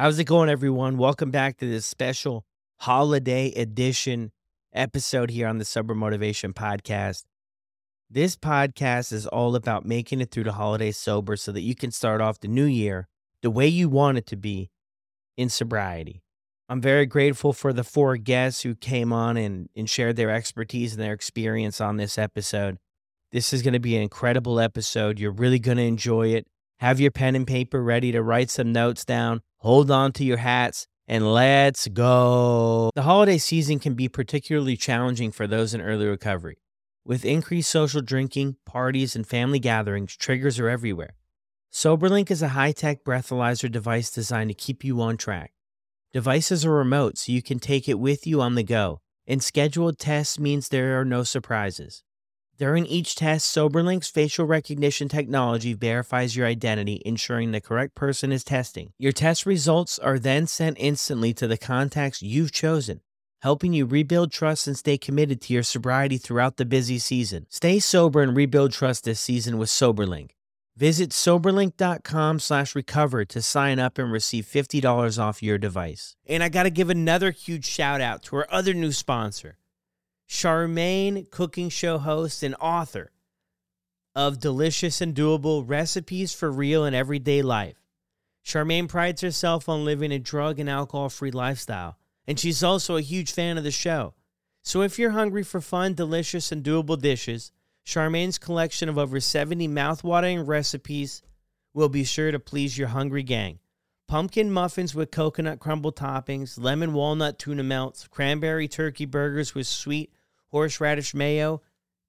How's it going, everyone? Welcome back to this special holiday edition episode here on the Sober Motivation Podcast. This podcast is all about making it through the holidays sober so that you can start off the new year the way you want it to be in sobriety. I'm very grateful for the four guests who came on and, and shared their expertise and their experience on this episode. This is going to be an incredible episode. You're really going to enjoy it. Have your pen and paper ready to write some notes down. Hold on to your hats and let's go. The holiday season can be particularly challenging for those in early recovery. With increased social drinking, parties, and family gatherings, triggers are everywhere. SoberLink is a high tech breathalyzer device designed to keep you on track. Devices are remote, so you can take it with you on the go, and scheduled tests means there are no surprises. During each test, SoberLink's facial recognition technology verifies your identity, ensuring the correct person is testing. Your test results are then sent instantly to the contacts you've chosen, helping you rebuild trust and stay committed to your sobriety throughout the busy season. Stay sober and rebuild trust this season with SoberLink. Visit soberlink.com slash recover to sign up and receive $50 off your device. And I got to give another huge shout out to our other new sponsor. Charmaine, cooking show host and author of Delicious and Doable Recipes for Real and Everyday Life. Charmaine prides herself on living a drug and alcohol free lifestyle, and she's also a huge fan of the show. So if you're hungry for fun, delicious, and doable dishes, Charmaine's collection of over 70 mouthwatering recipes will be sure to please your hungry gang. Pumpkin muffins with coconut crumble toppings, lemon walnut tuna melts, cranberry turkey burgers with sweet horseradish mayo,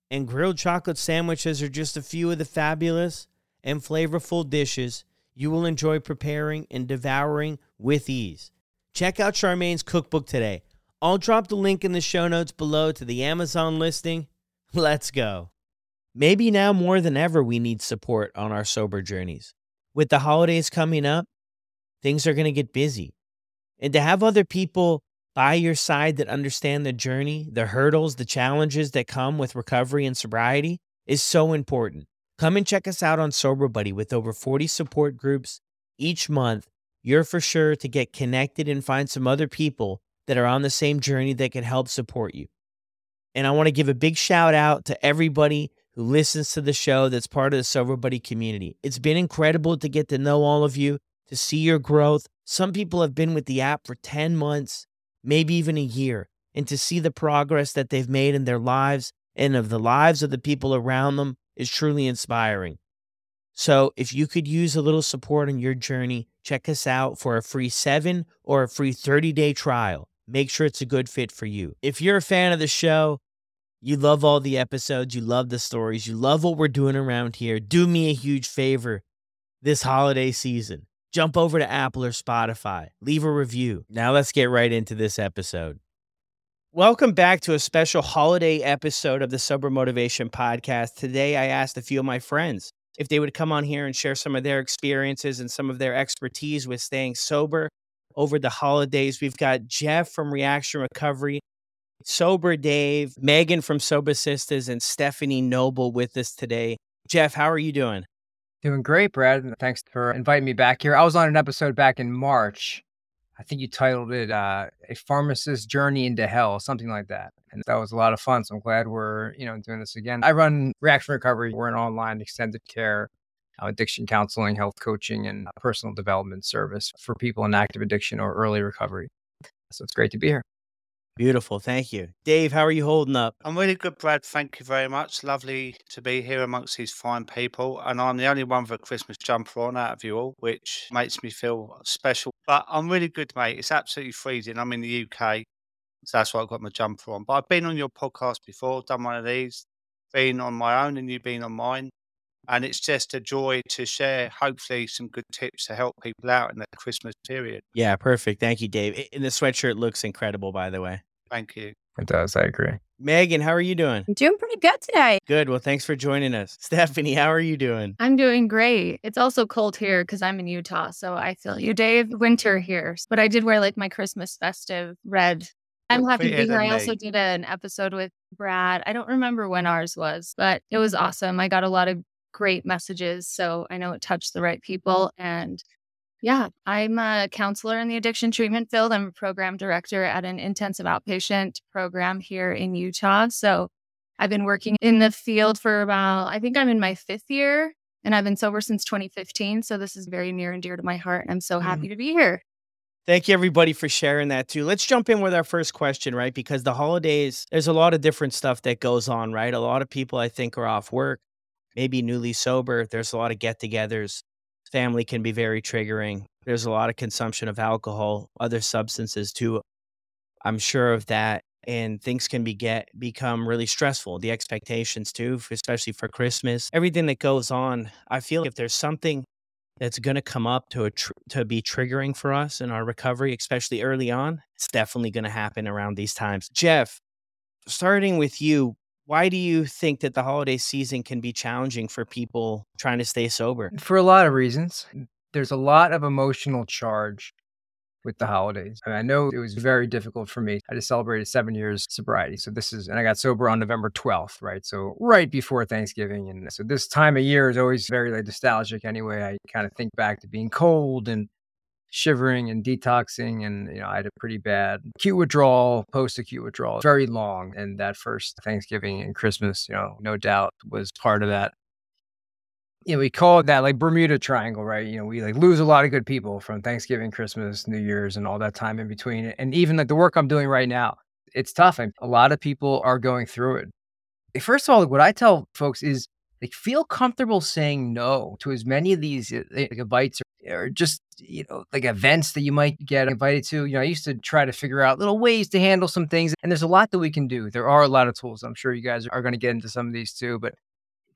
and grilled chocolate sandwiches are just a few of the fabulous and flavorful dishes you will enjoy preparing and devouring with ease. Check out Charmaine's cookbook today. I'll drop the link in the show notes below to the Amazon listing. Let's go. Maybe now more than ever, we need support on our sober journeys. With the holidays coming up, things are going to get busy. And to have other people by your side that understand the journey, the hurdles, the challenges that come with recovery and sobriety is so important. Come and check us out on Sober Buddy with over 40 support groups each month. You're for sure to get connected and find some other people that are on the same journey that can help support you. And I want to give a big shout out to everybody who listens to the show that's part of the Sober Buddy community. It's been incredible to get to know all of you, to see your growth. Some people have been with the app for 10 months, maybe even a year, and to see the progress that they've made in their lives and of the lives of the people around them is truly inspiring. So, if you could use a little support on your journey, check us out for a free seven or a free 30 day trial. Make sure it's a good fit for you. If you're a fan of the show, you love all the episodes, you love the stories, you love what we're doing around here, do me a huge favor this holiday season jump over to Apple or Spotify, leave a review. Now let's get right into this episode. Welcome back to a special holiday episode of the Sober Motivation Podcast. Today, I asked a few of my friends if they would come on here and share some of their experiences and some of their expertise with staying sober over the holidays. We've got Jeff from Reaction Recovery, Sober Dave, Megan from Sober Sisters, and Stephanie Noble with us today. Jeff, how are you doing? Doing great, Brad. Thanks for inviting me back here. I was on an episode back in March. I think you titled it uh, "A Pharmacist's Journey into Hell," something like that, and that was a lot of fun. So I'm glad we're you know doing this again. I run Reaction Recovery. We're an online extended care, uh, addiction counseling, health coaching, and personal development service for people in active addiction or early recovery. So it's great to be here. Beautiful. Thank you. Dave, how are you holding up? I'm really good, Brad. Thank you very much. Lovely to be here amongst these fine people. And I'm the only one with a Christmas jumper on out of you all, which makes me feel special. But I'm really good, mate. It's absolutely freezing. I'm in the UK. So that's why I've got my jumper on. But I've been on your podcast before, done one of these, been on my own, and you've been on mine. And it's just a joy to share, hopefully, some good tips to help people out in the Christmas period. Yeah, perfect. Thank you, Dave. And the sweatshirt looks incredible, by the way. Thank you. It does. I agree. Megan, how are you doing? I'm doing pretty good today. Good. Well, thanks for joining us. Stephanie, how are you doing? I'm doing great. It's also cold here because I'm in Utah. So I feel you, Dave. Winter here. But I did wear like my Christmas festive red. I'm happy to be here. I also did an episode with Brad. I don't remember when ours was, but it was awesome. I got a lot of great messages. So I know it touched the right people. And Yeah, I'm a counselor in the addiction treatment field. I'm a program director at an intensive outpatient program here in Utah. So I've been working in the field for about, I think I'm in my fifth year and I've been sober since 2015. So this is very near and dear to my heart. And I'm so happy mm. to be here. Thank you, everybody, for sharing that too. Let's jump in with our first question, right? Because the holidays, there's a lot of different stuff that goes on, right? A lot of people, I think, are off work, maybe newly sober. There's a lot of get togethers. Family can be very triggering. There's a lot of consumption of alcohol, other substances too. I'm sure of that. And things can be get become really stressful. The expectations too, especially for Christmas, everything that goes on. I feel if there's something that's going to come up to tr- to be triggering for us in our recovery, especially early on, it's definitely going to happen around these times. Jeff, starting with you, why do you think that the holiday season can be challenging for people trying to stay sober? For a lot of reasons there's a lot of emotional charge with the holidays. I, mean, I know it was very difficult for me. I just celebrated seven years sobriety. So this is, and I got sober on November 12th, right? So right before Thanksgiving. And so this time of year is always very like nostalgic anyway. I kind of think back to being cold and shivering and detoxing. And, you know, I had a pretty bad acute withdrawal, post acute withdrawal, very long. And that first Thanksgiving and Christmas, you know, no doubt was part of that you know, we call it that like Bermuda Triangle, right? You know, we like lose a lot of good people from Thanksgiving, Christmas, New Year's, and all that time in between. And even like the work I'm doing right now, it's tough. And a lot of people are going through it. First of all, what I tell folks is like feel comfortable saying no to as many of these uh, like, invites or, or just you know like events that you might get invited to. You know, I used to try to figure out little ways to handle some things, and there's a lot that we can do. There are a lot of tools. I'm sure you guys are going to get into some of these too, but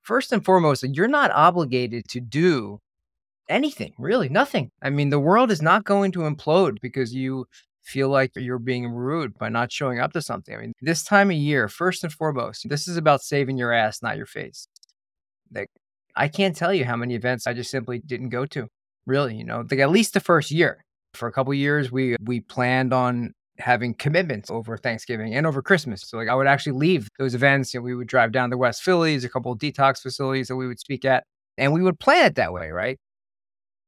first and foremost, you're not obligated to do anything, really, nothing. I mean, the world is not going to implode because you feel like you're being rude by not showing up to something. I mean, this time of year, first and foremost, this is about saving your ass, not your face. Like, I can't tell you how many events I just simply didn't go to. Really, you know, like at least the first year. For a couple years, we we planned on having commitments over Thanksgiving and over Christmas. So like I would actually leave those events and we would drive down to West Phillies, a couple of detox facilities that we would speak at, and we would plan it that way, right?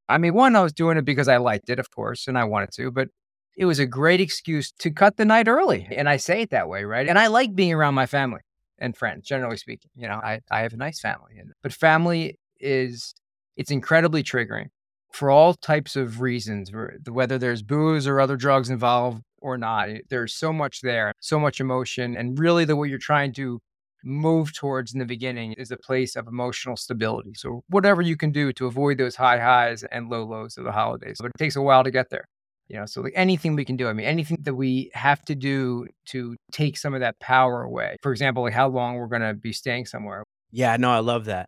I mean, one, I was doing it because I liked it, of course, and I wanted to, but it was a great excuse to cut the night early. And I say it that way, right? And I like being around my family and friends, generally speaking. You know, I, I have a nice family. But family is it's incredibly triggering for all types of reasons, whether there's booze or other drugs involved, or not. There's so much there, so much emotion. And really, the what you're trying to move towards in the beginning is a place of emotional stability. So, whatever you can do to avoid those high highs and low lows of the holidays, but it takes a while to get there. You know, so like anything we can do. I mean, anything that we have to do to take some of that power away. For example, like how long we're going to be staying somewhere. Yeah, no, I love that.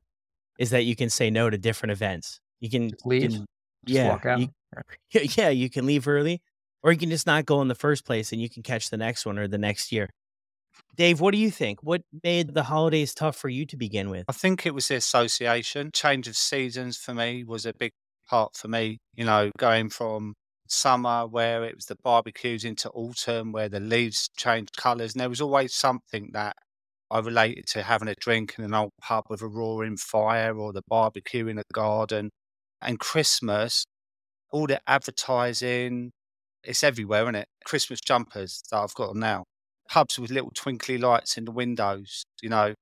Is that you can say no to different events. You can just leave. You can, just yeah, you, yeah, you can leave early or you can just not go in the first place and you can catch the next one or the next year. Dave, what do you think? What made the holidays tough for you to begin with? I think it was the association. Change of seasons for me was a big part for me. You know, going from summer where it was the barbecues into autumn where the leaves changed colours. And there was always something that I related to having a drink in an old pub with a roaring fire or the barbecue in a garden. And Christmas, all the advertising, it's everywhere, isn't it? Christmas jumpers that I've got on now, pubs with little twinkly lights in the windows, you know.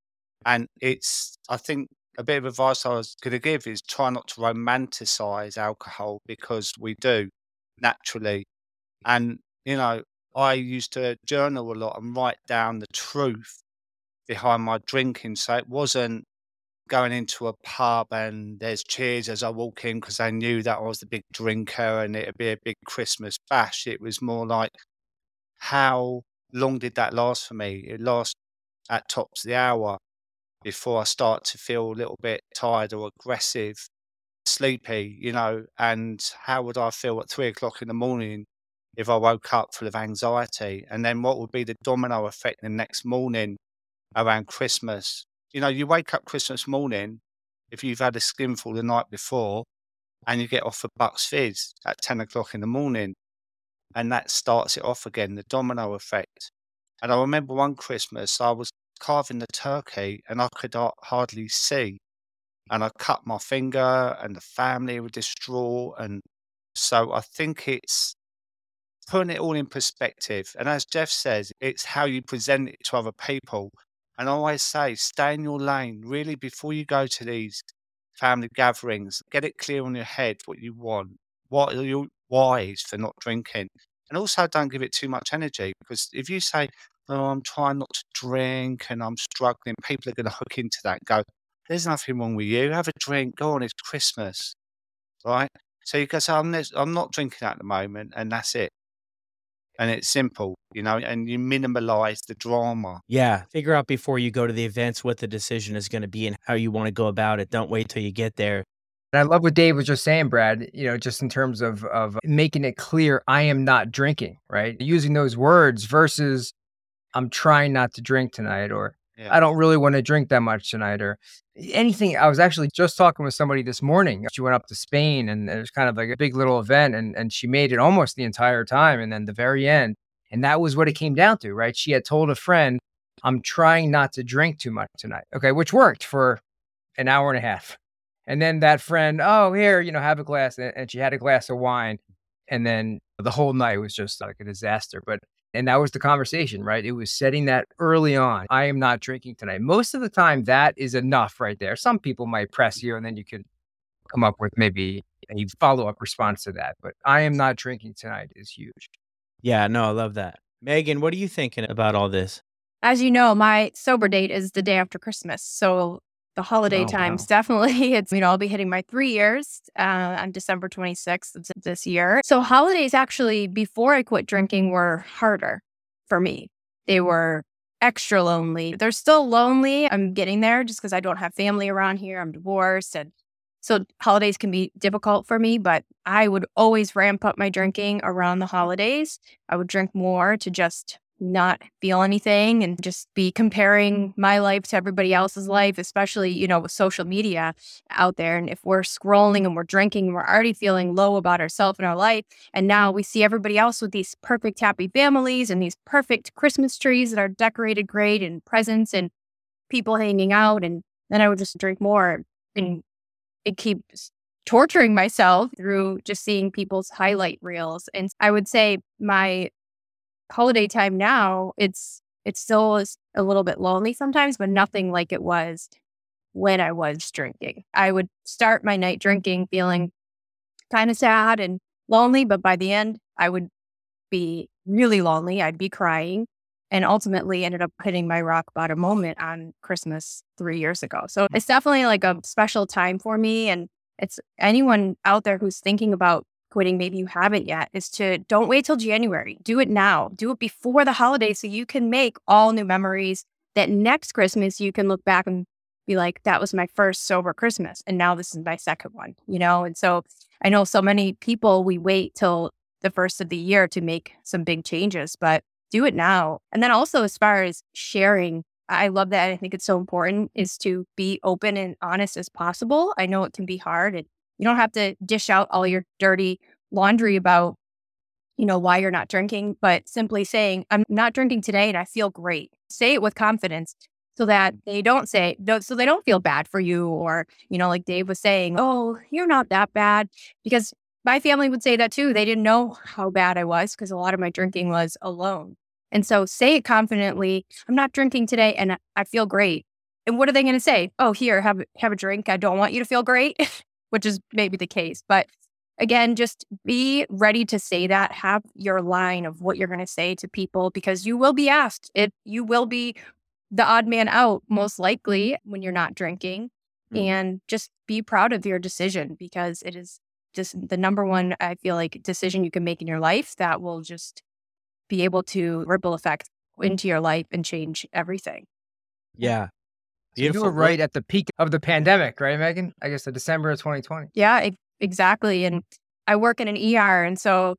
And it's, I think, a bit of advice I was going to give is try not to romanticize alcohol because we do naturally. And, you know, I used to journal a lot and write down the truth behind my drinking. So it wasn't going into a pub and there's cheers as I walk in because I knew that I was the big drinker and it'd be a big Christmas bash. It was more like, how long did that last for me? It lasts at tops the hour before I start to feel a little bit tired or aggressive, sleepy, you know. And how would I feel at three o'clock in the morning if I woke up full of anxiety? And then what would be the domino effect the next morning around Christmas? you know, you wake up Christmas morning, if you've had a skinful the night before, and you get off a Bucks Fizz at 10 o'clock in the morning, and that starts it off again, the domino effect. And I remember one Christmas, I was carving the turkey and I could uh, hardly see. And I cut my finger, and the family were distraught. And So I think it's putting it all in perspective. And as Jeff says, it's how you present it to other people. And I always say, stay in your lane. Really, before you go to these family gatherings, get it clear on your head what you want, what are your whys for not drinking. And also, don't give it too much energy because if you say, Oh, I'm trying not to drink and I'm struggling, people are going to hook into that go, There's nothing wrong with you. Have a drink. Go on, it's Christmas. Right? So you can say, I'm, I'm not drinking at the moment, and that's it and it's simple, you know, and you minimize the drama. Yeah. Figure out before you go to the events what the decision is going to be and how you want to go about it. Don't wait till you get there. And I love what Dave was just saying, Brad, you know, just in terms of of making it clear I am not drinking, right? Using those words versus I'm trying not to drink tonight or yeah. I don't really want to drink that much tonight or anything. I was actually just talking with somebody this morning. She went up to Spain and was kind of like a big little event and, and she made it almost the entire time. And then the very end, and that was what it came down to, right? She had told a friend, I'm trying not to drink too much tonight. Okay, which worked for an hour and a half. And then that friend, oh, here, you know, have a glass. And she had a glass of wine. And then the whole night was just like a disaster. But and that was the conversation, right? It was setting that early on. I am not drinking tonight. Most of the time, that is enough right there. Some people might press you, and then you can come up with maybe a follow up response to that. But I am not drinking tonight is huge. Yeah, no, I love that. Megan, what are you thinking about all this? As you know, my sober date is the day after Christmas. So the holiday oh, times wow. definitely. It's you know i'll be hitting my three years uh, on december 26th of this year. So holidays actually before i quit drinking were harder for me. They were extra lonely. They're still lonely. I'm getting there just because i don't have family around here. I'm divorced and so holidays can be difficult for me but i would always ramp up my drinking around the holidays. I would drink more to just not feel anything and just be comparing my life to everybody else's life, especially, you know, with social media out there. And if we're scrolling and we're drinking, and we're already feeling low about ourselves and our life. And now we see everybody else with these perfect, happy families and these perfect Christmas trees that are decorated great and presents and people hanging out. And then I would just drink more and it keeps torturing myself through just seeing people's highlight reels. And I would say my holiday time now, it's it still is a little bit lonely sometimes, but nothing like it was when I was drinking. I would start my night drinking feeling kind of sad and lonely, but by the end, I would be really lonely. I'd be crying and ultimately ended up hitting my rock bottom moment on Christmas three years ago. So it's definitely like a special time for me. And it's anyone out there who's thinking about quitting, maybe you haven't yet, is to don't wait till January. Do it now. Do it before the holidays so you can make all new memories that next Christmas you can look back and be like, that was my first sober Christmas. And now this is my second one, you know? And so I know so many people, we wait till the first of the year to make some big changes, but do it now. And then also, as far as sharing, I love that. I think it's so important is to be open and honest as possible. I know it can be hard and you don't have to dish out all your dirty laundry about, you know, why you're not drinking, but simply saying, I'm not drinking today and I feel great. Say it with confidence so that they don't say, so they don't feel bad for you. Or, you know, like Dave was saying, oh, you're not that bad. Because my family would say that too. They didn't know how bad I was because a lot of my drinking was alone. And so say it confidently. I'm not drinking today and I feel great. And what are they going to say? Oh, here, have have a drink. I don't want you to feel great. which is maybe the case. But again, just be ready to say that. Have your line of what you're going to say to people because you will be asked. It you will be the odd man out most likely when you're not drinking. Mm-hmm. And just be proud of your decision because it is just the number one, I feel like, decision you can make in your life that will just be able to ripple effect into your life and change everything. Yeah. Beautiful. You were right at the peak of the pandemic, right, Megan? I guess the December of 2020. Yeah, exactly. And I work in an ER, and so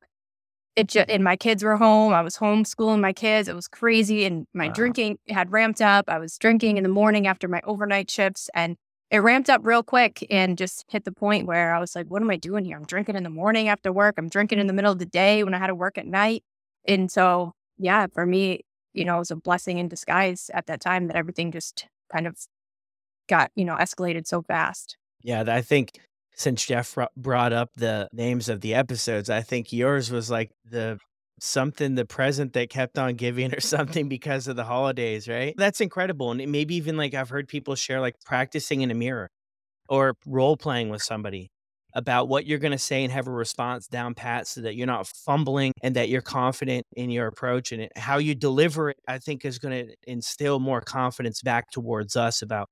it just and my kids were home. I was homeschooling my kids. It was crazy, and my wow. drinking had ramped up. I was drinking in the morning after my overnight shifts, and it ramped up real quick and just hit the point where I was like, "What am I doing here? I'm drinking in the morning after work. I'm drinking in the middle of the day when I had to work at night." And so, yeah, for me, you know, it was a blessing in disguise at that time that everything just kind of got, you know, escalated so fast. Yeah, I think since Jeff brought up the names of the episodes, I think yours was like the something the present that kept on giving or something because of the holidays, right? That's incredible. And maybe even like I've heard people share like practicing in a mirror or role playing with somebody about what you're going to say and have a response down pat so that you're not fumbling and that you're confident in your approach and how you deliver it i think is going to instill more confidence back towards us about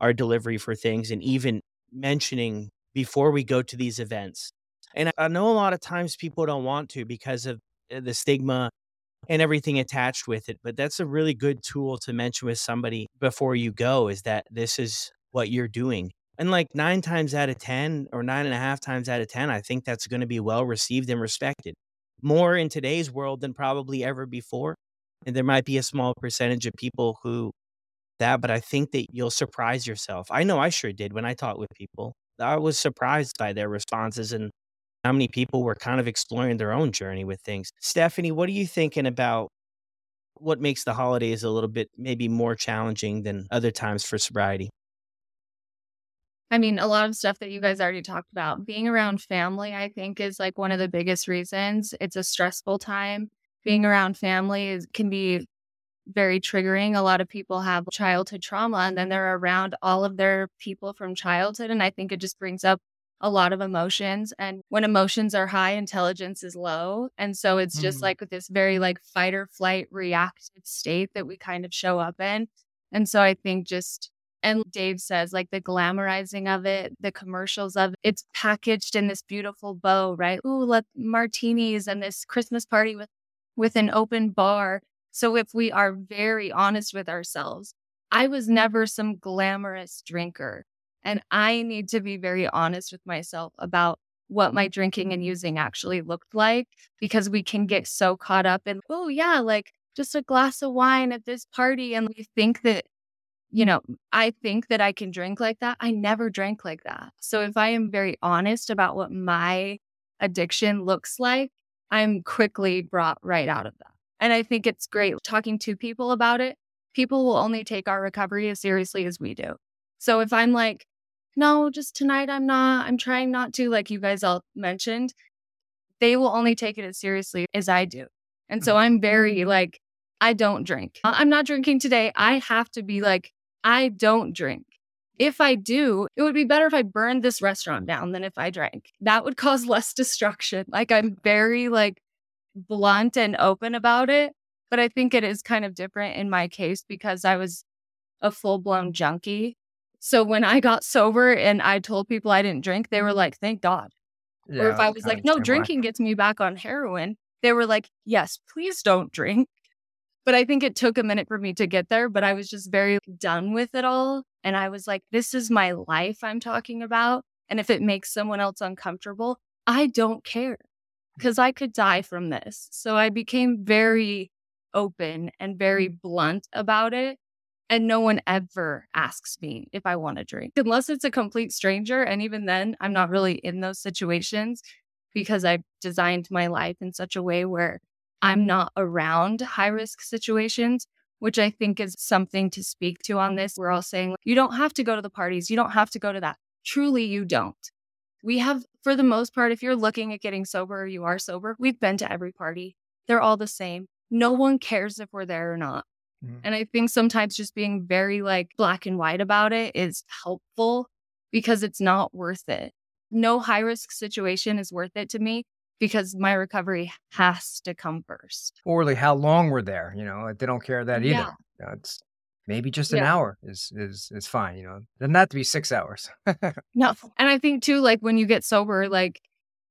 our delivery for things and even mentioning before we go to these events. And i know a lot of times people don't want to because of uh, the stigma and everything attached with it but that's a really good tool to mention with somebody before you go is that this is what you're doing and like nine times out of 10 or nine and a half times out of 10, I think that's going to be well received and respected more in today's world than probably ever before. And there might be a small percentage of people who that, but I think that you'll surprise yourself. I know I sure did when I talked with people. I was surprised by their responses and how many people were kind of exploring their own journey with things. Stephanie, what are you thinking about what makes the holidays a little bit maybe more challenging than other times for sobriety? I mean, a lot of stuff that you guys already talked about. Being around family, I think, is like one of the biggest reasons. It's a stressful time. Being around family is, can be very triggering. A lot of people have childhood trauma and then they're around all of their people from childhood. And I think it just brings up a lot of emotions. And when emotions are high, intelligence is low. And so it's just mm. like this very like fight or flight reactive state that we kind of show up in. And so I think just and Dave says, like the glamorizing of it, the commercials of it, it's packaged in this beautiful bow, right? Ooh, let martinis and this Christmas party with with an open bar. So if we are very honest with ourselves, I was never some glamorous drinker. And I need to be very honest with myself about what my drinking and using actually looked like because we can get so caught up in, oh, yeah, like just a glass of wine at this party. And we think that you know, I think that I can drink like that. I never drank like that. So if I am very honest about what my addiction looks like, I'm quickly brought right out of that. And I think it's great talking to people about it. People will only take our recovery as seriously as we do. So if I'm like, no, just tonight I'm not, I'm trying not to, like you guys all mentioned, they will only take it as seriously as I do. And so mm-hmm. I'm very like, I don't drink. I'm not drinking today. I have to be like, I don't drink. If I do, it would be better if I burned this restaurant down than if I drank. That would cause less destruction. Like I'm very like blunt and open about it, but I think it is kind of different in my case because I was a full-blown junkie. So when I got sober and I told people I didn't drink, they were like, "Thank God." Yeah, or if I was like, "No, drinking gets me back on heroin," they were like, "Yes, please don't drink." But I think it took a minute for me to get there, but I was just very done with it all. And I was like, this is my life I'm talking about. And if it makes someone else uncomfortable, I don't care because I could die from this. So I became very open and very mm. blunt about it. And no one ever asks me if I want to drink, unless it's a complete stranger. And even then, I'm not really in those situations because I've designed my life in such a way where I'm not around high risk situations, which I think is something to speak to on this. We're all saying you don't have to go to the parties, you don't have to go to that. Truly, you don't. We have, for the most part, if you're looking at getting sober or you are sober, we've been to every party. They're all the same. No one cares if we're there or not. Mm-hmm. And I think sometimes just being very like black and white about it is helpful because it's not worth it. No high risk situation is worth it to me because my recovery has to come first. Or like how long we're there, you know, they don't care that either. Yeah. It's maybe just an yeah. hour is is is fine, you know. Doesn't have to be six hours. no. And I think too, like when you get sober, like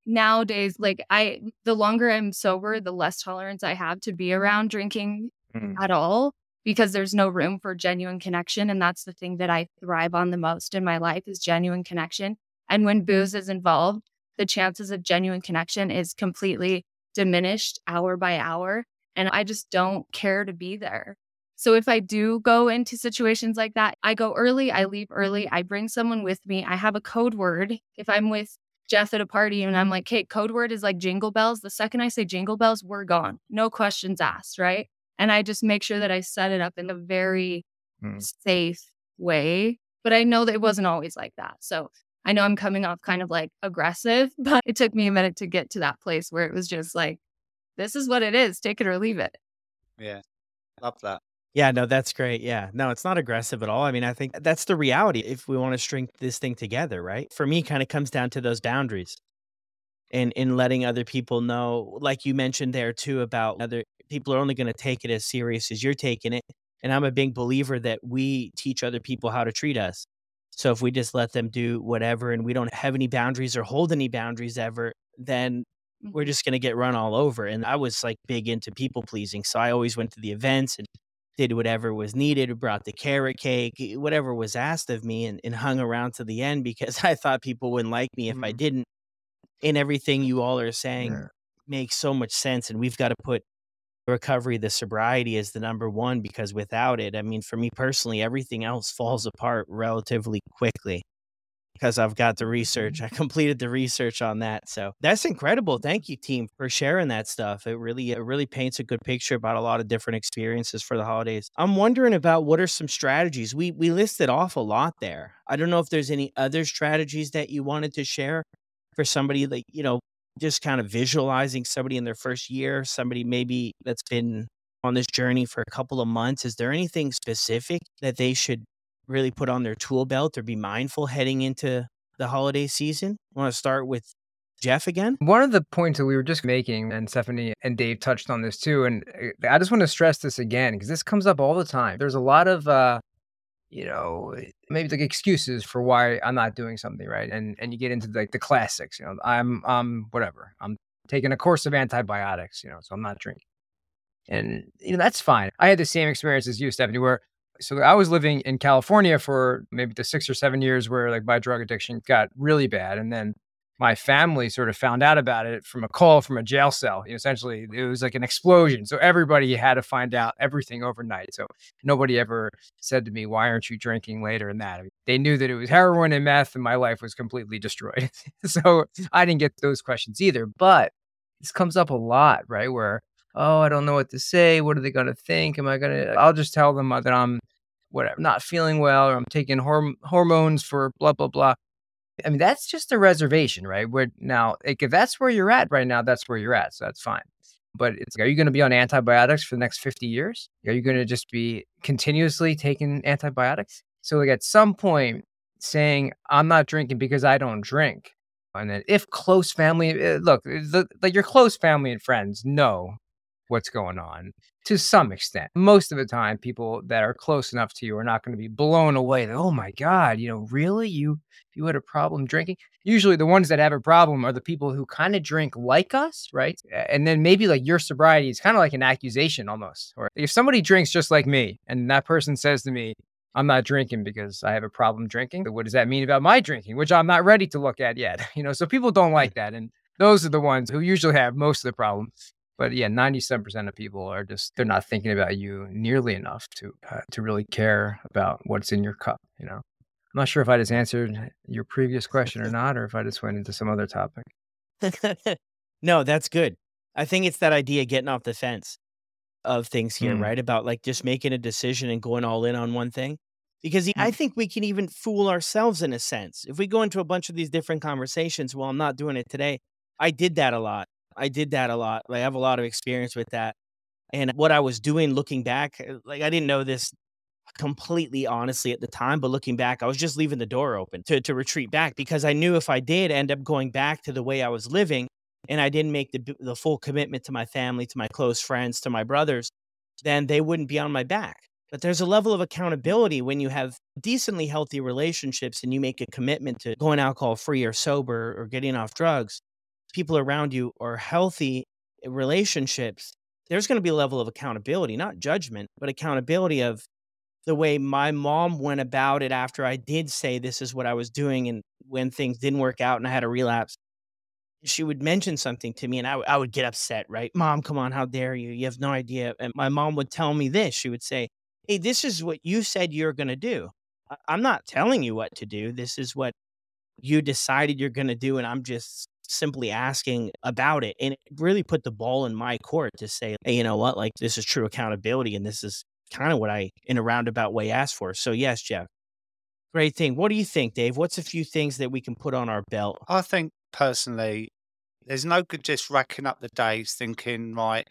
nowadays, like I the longer I'm sober, the less tolerance I have to be around drinking mm. at all because there's no room for genuine connection. And that's the thing that I thrive on the most in my life is genuine connection. And when booze is involved, the chances of genuine connection is completely diminished hour by hour. And I just don't care to be there. So if I do go into situations like that, I go early, I leave early, I bring someone with me. I have a code word. If I'm with Jeff at a party and I'm like, hey, code word is like jingle bells. The second I say jingle bells, we're gone. No questions asked, right? And I just make sure that I set it up in a very mm. safe way. But I know that it wasn't always like that. So I know I'm coming off kind of like aggressive, but it took me a minute to get to that place where it was just like, this is what it is, take it or leave it. Yeah. Love that. Yeah, no, that's great. Yeah. No, it's not aggressive at all. I mean, I think that's the reality if we want to string this thing together, right? For me, kind of comes down to those boundaries and in letting other people know, like you mentioned there too, about other people are only going to take it as serious as you're taking it. And I'm a big believer that we teach other people how to treat us. So if we just let them do whatever and we don't have any boundaries or hold any boundaries ever, then we're Mhm. just going to get run all over. And I was like big into people pleasing. So I always went to the events and did whatever was needed, brought the carrot cake, eh, whatever was asked of me, and, and hung around to the end because I thought people wouldn't like me if I Mhm. didn't. And everything you all are saying Yeah. makes so much sense. And we've got to put recovery, the sobriety is the number one because without it, I mean, for me personally, everything else falls apart relatively quickly because I've got the research. Mm-hmm. I completed the research on that. So that's incredible. Thank you, team, for sharing that stuff. It really, it really paints a good picture about a lot of different experiences for the holidays. I'm wondering about what are some strategies. We we listed off a lot there. I don't know if there's any other strategies that you wanted to share for somebody like, you know, just kind of visualizing somebody in their first year, somebody maybe that's been on this journey for a couple of months. Is there anything specific that they should really put on their tool belt or be mindful heading into the holiday season? I Want to start with Jeff again? One of the points that we were just making, and Stephanie and Dave touched on this too, and uh, I just want to stress this again because this comes up all the time. There's a lot of, uh, you know, maybe like excuses for why I'm not doing something right, and and you get into like the classics. You know, I'm um whatever. I'm taking a course of antibiotics. You know, so I'm not drinking, and you know that's fine. I had the same experience as you, Stephanie, where so I was living in California for maybe the six or seven years where like my drug addiction got really bad, and then my family sort of found out about it from a call from a jail cell. You know, essentially, it was like an explosion. So everybody had to find out everything overnight. So nobody ever said to me, "Why aren't you drinking later?" And that I mean, they knew that it was heroin and meth, and my life was completely destroyed. so I didn't get those questions either. But this comes up a lot, right? Where oh, I don't know what to say. What are they going to think? Am I going to? I'll just tell them that I'm whatever, not feeling well, or I'm taking horm- hormones for blah blah blah. I mean, that's just a reservation, right? Where now, like, if that's where you're at right now, that's where you're at. So that's fine. But it's, are you going to be on antibiotics for the next 50 years? Are you going to just be continuously taking antibiotics? So, like, at some point, saying, I'm not drinking because I don't drink. And then if close family, uh, look, the, like your close family and friends know what's going on to some extent. Most of the time, people that are close enough to you are not going to be blown away. That, oh my God, you know, really? You you had a problem drinking? Usually the ones that have a problem are the people who kind of drink like us, right? And then maybe like your sobriety is kind of like an accusation almost. Or if somebody drinks just like me and that person says to me, I'm not drinking because I have a problem drinking. What does that mean about my drinking, which I'm not ready to look at yet? You know, so people don't like that. And those are the ones who usually have most of the problem. But yeah, 97% of people are just, they're not thinking about you nearly enough to, uh, to really care about what's in your cup, you know? I'm not sure if I just answered your previous question or not, or if I just went into some other topic. no, that's good. I think it's that idea getting off the fence of things here, Mm. right? About like just making a decision and going all in on one thing. Because I think we can even fool ourselves in a sense. If we go into a bunch of these different conversations, well, I'm not doing it today. I did that a lot. I did that a lot. I have a lot of experience with that. And what I was doing looking back, uh, like I didn't know this completely honestly at the time, but looking back, I was just leaving the door open to, to retreat back because I knew if I did end up going back to the way I was living and I didn't make the, the full commitment to my family, to my close friends, to my brothers, then they wouldn't be on my back. But there's a level of accountability when you have decently healthy relationships and you make a commitment to going alcohol free or sober or getting off drugs. People around you are healthy eh, relationships. There's going to be a level of accountability, not judgment, but accountability of the way my mom went about it after I did say this is what I was doing. And when things didn't work out and I had a relapse, she would mention something to me and I, w- I would get upset, right? Mom, come on, how dare you? You have no idea. And my mom would tell me this. She would say, Hey, this is what you said you're going to do. I- I'm not telling you what to do. This is what you decided you're going to do. And I'm just simply asking about it. And it really put the ball in my court to say, Hey, you know what? Like, this is true accountability. And this is kind of what I, in a roundabout way, asked for. So, yes, Jeff. great thing. What do you think, Dave? What's a few things that we can put on our belt? I think personally, there's no good just racking up the days thinking, right,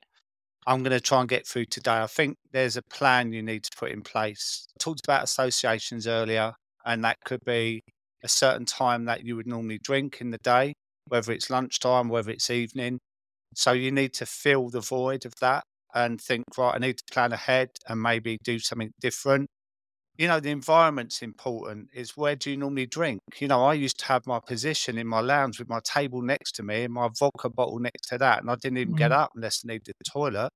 I'm going to try and get through today. I think there's a plan you need to put in place. I talked about associations earlier, and that could be a certain time that you would normally drink in the day, whether it's lunchtime, whether it's evening. So you need to fill the void of that and think, right, I need to plan ahead and maybe do something different. You know, the environment's important. Is where do you normally drink? You know, I used to have my position in my lounge with my table next to me and my vodka bottle next to that, and I didn't even mm. get up unless I needed the toilet.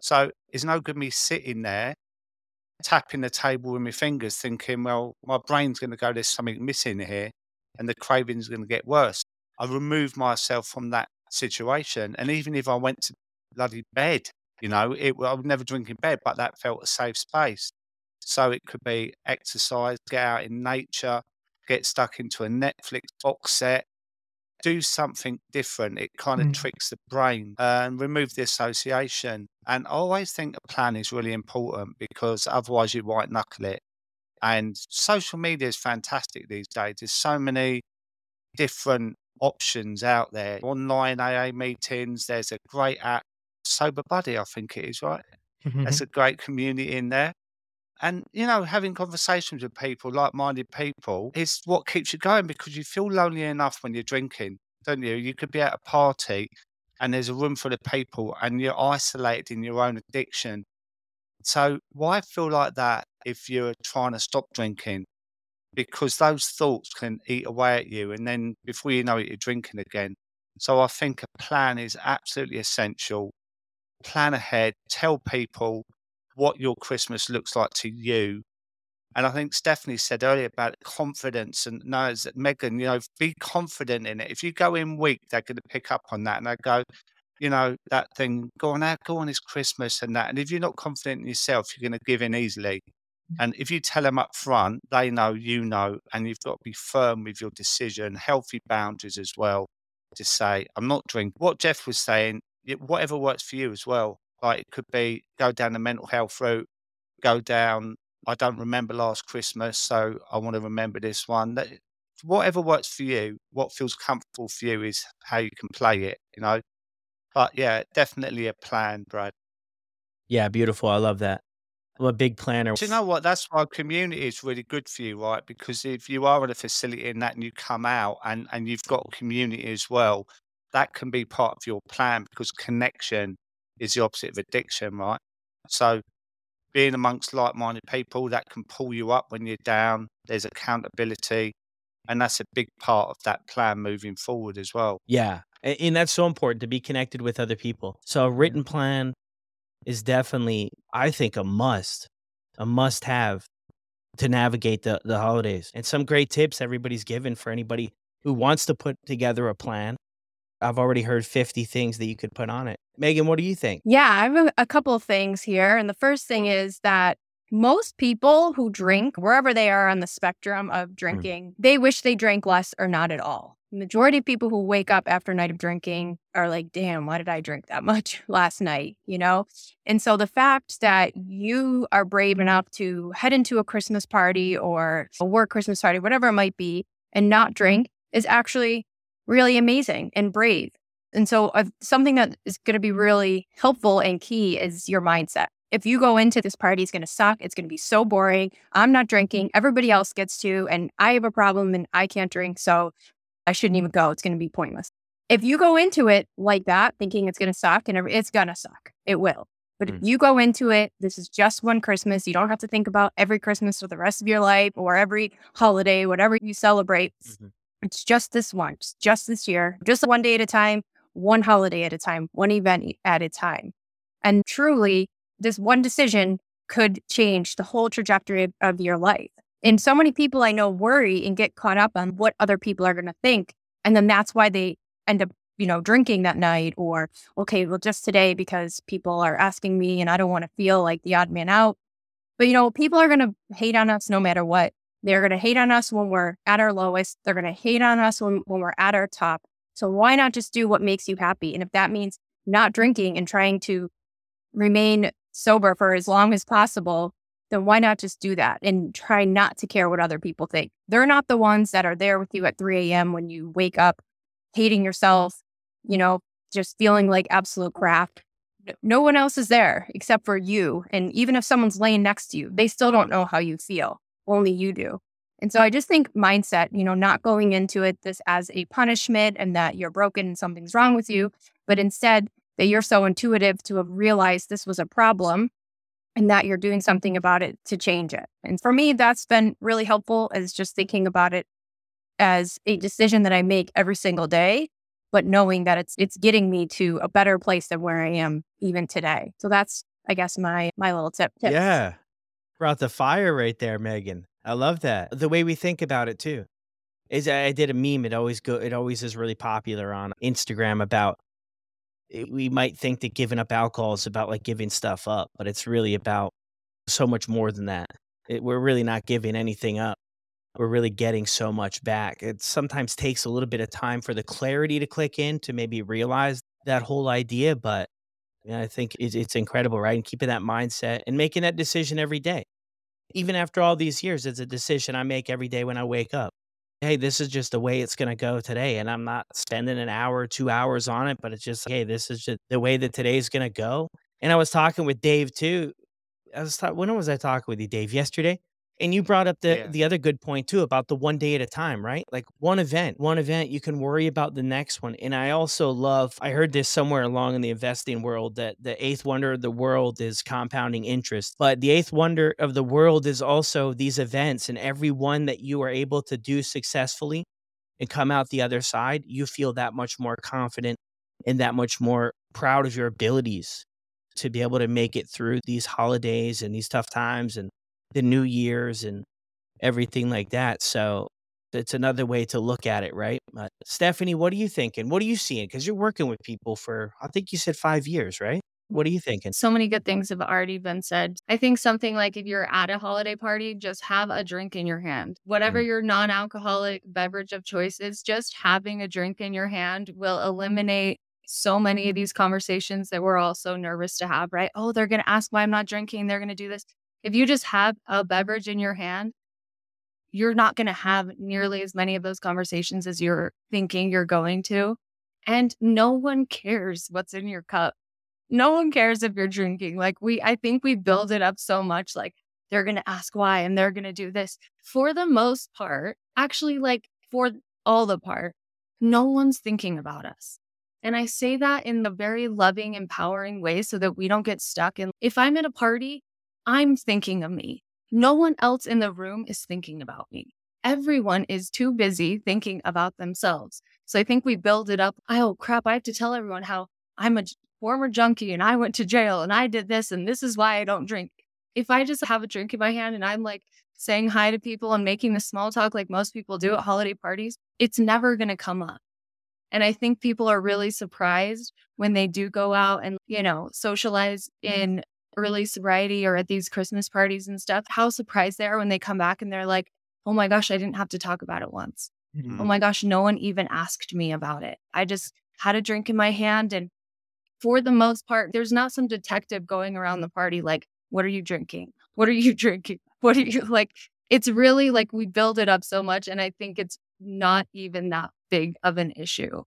So it's no good me sitting there tapping the table with my fingers, thinking, well, my brain's going to go, there's something missing here, and the craving's going to get worse. I removed myself from that situation. And even if I went to bloody bed, you know, it, I would never drink in bed, but that felt a safe space. So it could be exercise, get out in nature, get stuck into a Netflix box set, do something different. It kind of mm. tricks the brain and remove the association. And I always think a plan is really important because otherwise you white knuckle it. And social media is fantastic these days. There's so many different options out there. Online AA meetings, there's a great app, Sober Buddy, I think it is, right? There's mm-hmm. a great community in there. And, you know, having conversations with people, like minded people, is what keeps you going because you feel lonely enough when you're drinking, don't you? You could be at a party and there's a room full of people and you're isolated in your own addiction. So, why feel like that if you're trying to stop drinking? Because those thoughts can eat away at you. And then before you know it, you're drinking again. So, I think a plan is absolutely essential. Plan ahead, tell people what your Christmas looks like to you. And I think Stephanie said earlier about confidence and knows that Megan, you know, be confident in it. If you go in weak, they're going to pick up on that and they go, you know, that thing, go on out, go on, it's Christmas and that. And if you're not confident in yourself, you're going to give in easily. And if you tell them up front, they know, you know, and you've got to be firm with your decision, healthy boundaries as well to say, I'm not drinking. What Jeff was saying, whatever works for you as well. Like it could be go down the mental health route, go down. I don't remember last Christmas, so I want to remember this one. That whatever works for you, what feels comfortable for you is how you can play it. You know, but yeah, definitely a plan, Brad. Yeah, beautiful. I love that. I'm a big planner. Do you know what? That's why community is really good for you, right? Because if you are in a facility in that and you come out and, and you've got community as well, that can be part of your plan because connection is the opposite of addiction, right? So being amongst like-minded people that can pull you up when you're down, there's accountability, and that's a big part of that plan moving forward as well. Yeah, and that's so important to be connected with other people. So a written plan is definitely, I think, a must, a must-have to navigate the the holidays. And some great tips everybody's given for anybody who wants to put together a plan I've already heard 50 things that you could put on it. Megan, what do you think? Yeah, I have a, a couple of things here. And the first thing is that most people who drink, wherever they are on the spectrum of mm. drinking, mm. they wish they drank less or not at all. Majority of people who wake up after a night of drinking are like, damn, why did I drink that much last night? You know? And so the fact that you are brave enough to head into a Christmas party or a work Christmas party, whatever it might be, and not drink is actually really amazing and brave. And so, uh, something that is going to be really helpful and key is your mindset. If you go into this party, it's going to suck. It's going to be so boring. I'm not drinking. Everybody else gets to, and I have a problem and I can't drink. So I shouldn't even go. It's going to be pointless. If you go into it like that, thinking it's going to suck, and it's going to suck, it will. But mm. if you go into it, this is just one Christmas. You don't have to think about every Christmas for the rest of your life or every holiday, whatever you celebrate. Mm-hmm. It's just this once, just this year, just one day at a time, one holiday at a time, one event at a time. And truly, this one decision could change the whole trajectory of your life. And so many people I know worry and get caught up on what other people are going to think. And then that's why they end up, you know, drinking that night or, okay, well, just today because people are asking me and I don't want to feel like the odd man out. But, you know, people are going to hate on us no matter what. They're going to hate on us when we're at our lowest. They're going to hate on us when, when we're at our top. So why not just do what makes you happy? And if that means not drinking and trying to remain sober for as long as possible, then why not just do that and try not to care what other people think? They're not the ones that are there with you at 3 a.m. when you wake up hating yourself, you know, just feeling like absolute crap. No one else is there except for you. And even if someone's laying next to you, they still don't know how you feel. Only you do. And so I just think mindset, you know, not going into it this as a punishment and that you're broken and something's wrong with you, but instead that you're so intuitive to have realized this was a problem and that you're doing something about it to change it. And for me, that's been really helpful as just thinking about it as a decision that I make every single day, but knowing that it's it's getting me to a better place than where I am even today. So that's I guess my my little tip. Tips. Yeah. Brought the fire right there, Megan. I love that. The way we think about it too. Is I did a meme. It always go. It always is really popular on Instagram about. We might think that giving up alcohol is about like giving stuff up, but it's really about so much more than that. It, we're really not giving anything up. We're really getting so much back. It sometimes takes a little bit of time for the clarity to click in to maybe realize that whole idea, but I think it's, it's incredible, right? And keeping that mindset and making that decision every day even after all these years, it's a decision I make every day when I wake up. Hey, this is just the way it's going to go today. And I'm not spending an hour, two hours on it, but it's just, hey, this is just the way that today's going to go. And I was talking with Dave too. I was talking, when was I talking with you, Dave? Yesterday? And you brought up the yeah. the other good point too about the one day at a time, right? Like one event, one event, you can worry about the next one. And I also love, I heard this somewhere along in the investing world that the eighth wonder of the world is compounding interest. But the eighth wonder of the world is also these events and every one that you are able to do successfully and come out the other side, you feel that much more confident and that much more proud of your abilities to be able to make it through these holidays and these tough times and the New Year's and everything like that. So it's another way to look at it, right? But Stephanie, what are you thinking? What are you seeing? Because you're working with people for, I think you said five years, right? What are you thinking? So many good things have already been said. I think something like if you're at a holiday party, just have a drink in your hand. Whatever mm. your non alcoholic beverage of choice is, just having a drink in your hand will eliminate so many of these conversations that we're all so nervous to have, right? Oh, they're going to ask why I'm not drinking. They're going to do this. If you just have a beverage in your hand, you're not going to have nearly as many of those conversations as you're thinking you're going to. And no one cares what's in your cup. No one cares if you're drinking. Like we, I think we build it up so much like they're going to ask why and they're going to do this. For the most part, actually, like for all the part, no one's thinking about us. And I say that in the very loving, empowering way so that we don't get stuck in. If I'm at a party I'm thinking of me. No one else in the room is thinking about me. Everyone is too busy thinking about themselves. So I think we build it up. Oh, crap. I have to tell everyone how I'm a former junkie and I went to jail and I did this and this is why I don't drink. If I just have a drink in my hand and I'm like saying hi to people and making the small talk like most people do at holiday parties, it's never going to come up. And I think people are really surprised when they do go out and, you know, socialize mm-hmm. in early sobriety or at these Christmas parties and stuff, how surprised they are when they come back and they're like, oh my gosh, I didn't have to talk about it once. Oh mm-hmm. Oh my gosh, no one even asked me about it. I just had a drink in my hand. And for the most part, there's not some detective going around the party like, what are you drinking? What are you drinking? What are you like? It's really like we build it up so much. And I think it's not even that big of an issue.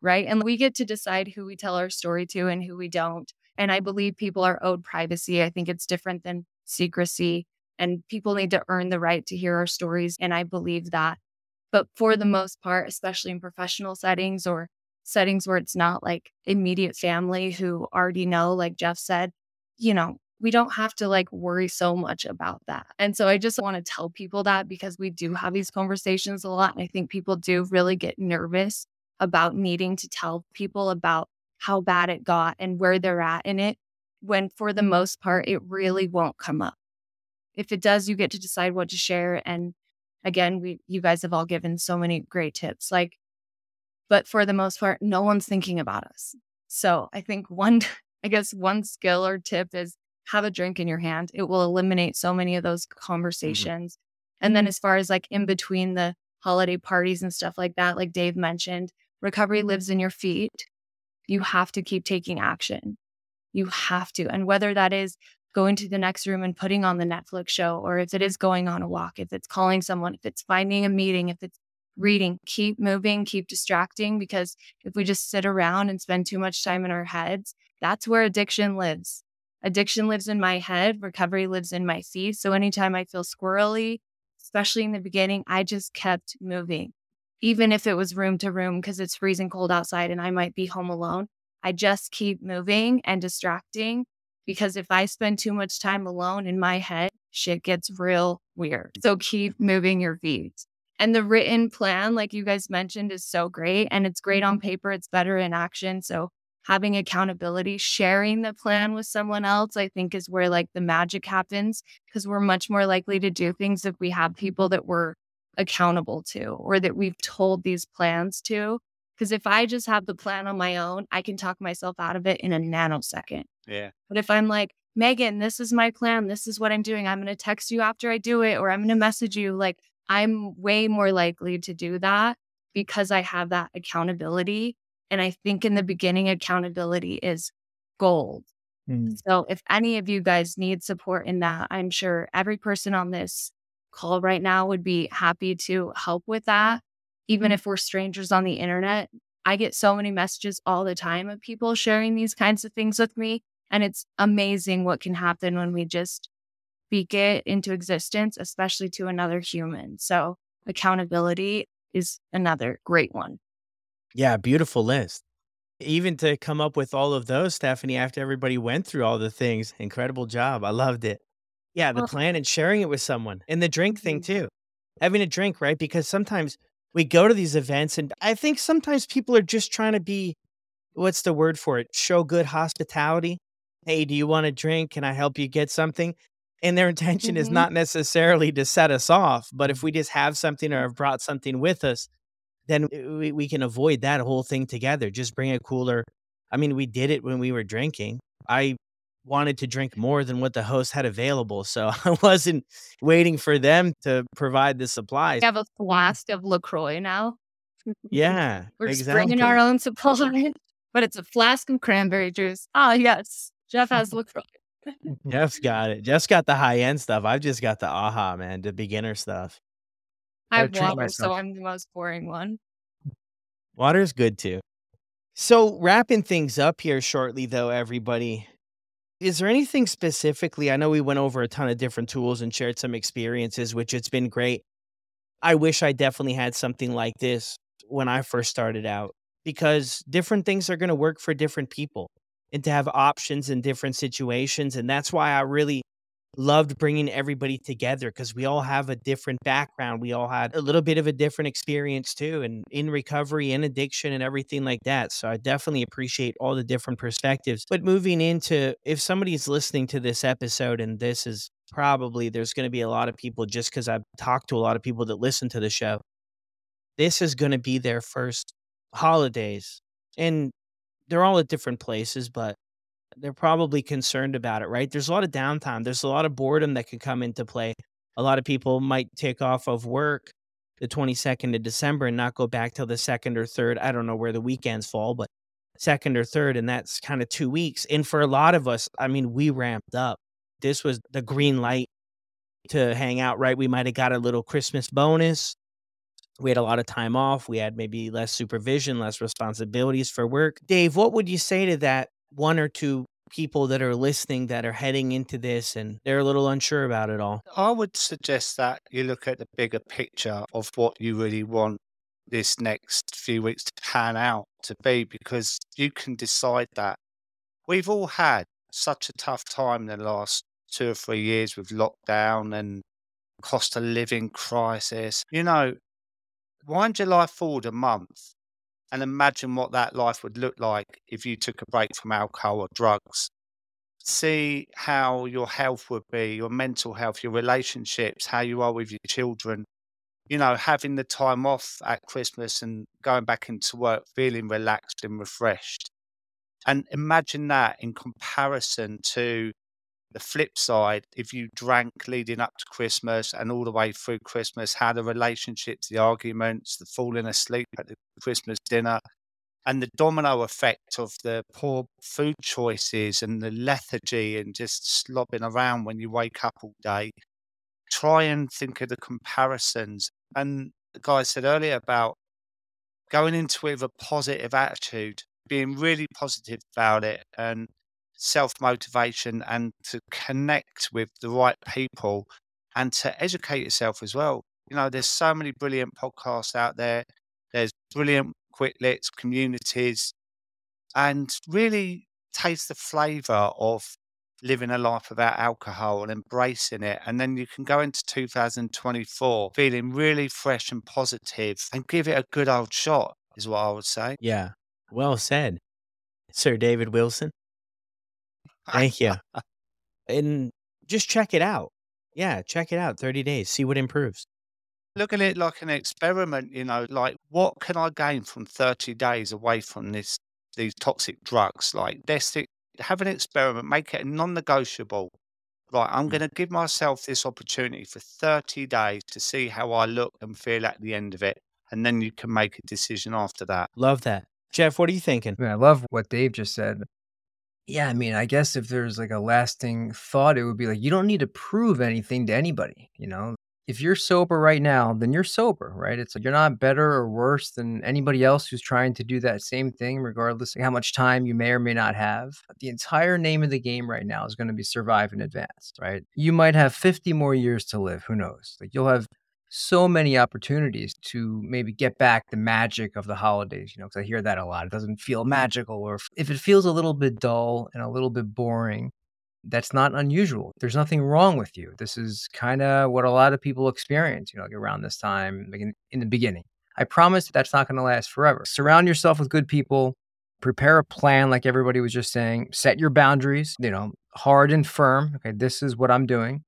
Right. And we get to decide who we tell our story to and who we don't. And I believe people are owed privacy. I think it's different than secrecy, and people need to earn the right to hear our stories. And I believe that. But for the most part, especially in professional settings or settings where it's not like immediate family who already know, like Jeff said, you know, we don't have to like worry so much about that. And so I just want to tell people that because we do have these conversations a lot. And I think people do really get nervous about needing to tell people about how bad it got and where they're at in it, when for the most part, it really won't come up. If it does, you get to decide what to share. And again, we, you guys have all given so many great tips. Like, but for the most part, no one's thinking about us. So I think one, I guess one skill or tip is have a drink in your hand. It will eliminate so many of those mm-hmm. conversations. Mm-hmm. And then as far as like in between the holiday parties and stuff like that, like Dave mentioned, recovery lives in your feet you have to keep taking action. You have to. And whether that is going to the next room and putting on the Netflix show, or if it is going on a walk, if it's calling someone, if it's finding a meeting, if it's reading, keep moving, keep distracting. Because if we just sit around and spend too much time in our heads, that's where addiction lives. Addiction lives in my head, recovery lives in my feet. So anytime I feel squirrely, especially in the beginning, I just kept moving, even if it was room to room because it's freezing cold outside and I might be home alone. I just keep moving and distracting because if I spend too much time alone in my head, shit gets real weird. So keep moving your feet. And the written plan, like you guys mentioned, is so great. And it's great on mm-hmm. paper, it's better in action. So having accountability, sharing the plan with someone else, I think is where like the magic happens because we're much more likely to do things if we have people that we're accountable to or that we've told these plans to. Because if I just have the plan on my own, I can talk myself out of it in a nanosecond. Yeah. But if I'm like, Megan, this is my plan. This is what I'm doing. I'm going to text you after I do it, or I'm going to message you. Like, I'm way more likely to do that because I have that accountability. And I think in the beginning, accountability is gold. Mm. So if any of you guys need support in that, I'm sure every person on this call right now would be happy to help with that. Even mm-hmm. if we're strangers on the internet, I get so many messages all the time of people sharing these kinds of things with me. And it's amazing what can happen when we just speak it into existence, especially to another human. So accountability is another great one. Yeah, beautiful list. Even to come up with all of those, Stephanie, after everybody went through all the things, incredible job. I loved it. Yeah, the plan and sharing it with someone and the drink thing mm-hmm. too. Having a drink, right? Because sometimes we go to these events and I think sometimes people are just trying to be what's the word for it? Show good hospitality. Hey, do you want a drink? Can I help you get something? And their intention mm-hmm. is not necessarily to set us off, but if we just have something or have brought something with us, then we, we can avoid that whole thing together. Just bring a cooler. I mean, we did it when we were drinking. I wanted to drink more than what the host had available. So I wasn't waiting for them to provide the supplies. We have a flask of LaCroix now. Yeah. We're exactly. just bringing our own supply, but it's a flask of cranberry juice. Ah, yes. Jeff has LaCroix. Jeff's got it. Jeff's got the high end stuff. I've just got the aha, man, the beginner stuff. I have water, so I'm the most boring one. Water's good too. So, wrapping things up here shortly, though, everybody, is there anything specifically? I know we went over a ton of different tools and shared some experiences, which it's been great. I wish I definitely had something like this when I first started out because different things are going to work for different people and to have options in different situations. And that's why I really loved bringing everybody together because we all have a different background. We all had a little bit of a different experience too, and in recovery and addiction and everything like that. So I definitely appreciate all the different perspectives. But moving into if somebody's listening to this episode and this is probably there's going to be a lot of people just because I've talked to a lot of people that listen to the show. This is going to be their first holidays. And they're all at different places, but they're probably concerned about it, right? There's a lot of downtime. There's a lot of boredom that can come into play. A lot of people might take off of work the 22nd of December and not go back till the second or third. I don't know where the weekends fall, but second or third, and that's kind of two weeks. And for a lot of us, I mean, we ramped up. This was the green light to hang out, right? We might have got a little Christmas bonus. We had a lot of time off. We had maybe less supervision, less responsibilities for work. Dave, what would you say to that one or two people that are listening that are heading into this and they're a little unsure about it all? I would suggest that you look at the bigger picture of what you really want this next few weeks to pan out to be because you can decide that. We've all had such a tough time the last two or three years with lockdown and cost of living crisis. You know, wind your life forward a month and imagine what that life would look like if you took a break from alcohol or drugs. See how your health would be, your mental health, your relationships, how you are with your children. You know, having the time off at Christmas and going back into work feeling relaxed and refreshed. And imagine that in comparison to the flip side, if you drank leading up to Christmas and all the way through Christmas, how the relationships, the arguments, the falling asleep at the Christmas dinner, and the domino effect of the poor food choices and the lethargy and just slobbing around when you wake up all day. Try and think of the comparisons. And the guy said earlier about going into it with a positive attitude, being really positive about it and self motivation and to connect with the right people and to educate yourself as well. You know, there's so many brilliant podcasts out there. There's brilliant quit lits, communities, and really taste the flavor of living a life without alcohol and embracing it. And then you can go into 2024 feeling really fresh and positive and give it a good old shot, is what I would say. Yeah. Well said, Sir David Wilson. Thank you. and just check it out. Yeah, check it out. 30 days. See what improves. Look at it like an experiment, you know, like what can I gain from 30 days away from this these toxic drugs? Like this have an experiment, make it non-negotiable. Right, I'm mm. going to give myself this opportunity for 30 days to see how I look and feel at the end of it. And then you can make a decision after that. Love that. Jeff, what are you thinking? I, mean, I love what Dave just said. Yeah, I mean, I guess if there's like a lasting thought, it would be like you don't need to prove anything to anybody. You know, if you're sober right now, then you're sober, right? It's like you're not better or worse than anybody else who's trying to do that same thing, regardless of how much time you may or may not have. The entire name of the game right now is going to be survive and advance, right? You might have 50 more years to live. Who knows? Like you'll have so many opportunities to maybe get back the magic of the holidays, you know, because I hear that a lot. It doesn't feel mm. magical, or if it feels a little bit dull and a little bit boring, that's not unusual. There's nothing wrong with you. This is kind of what a lot of people experience, you know, like around this time, like in, in the beginning. I promise that's not going to last forever. Surround yourself with good people, prepare a plan, like everybody was just saying, set your boundaries, you know, hard and firm. Okay, this is what I'm doing.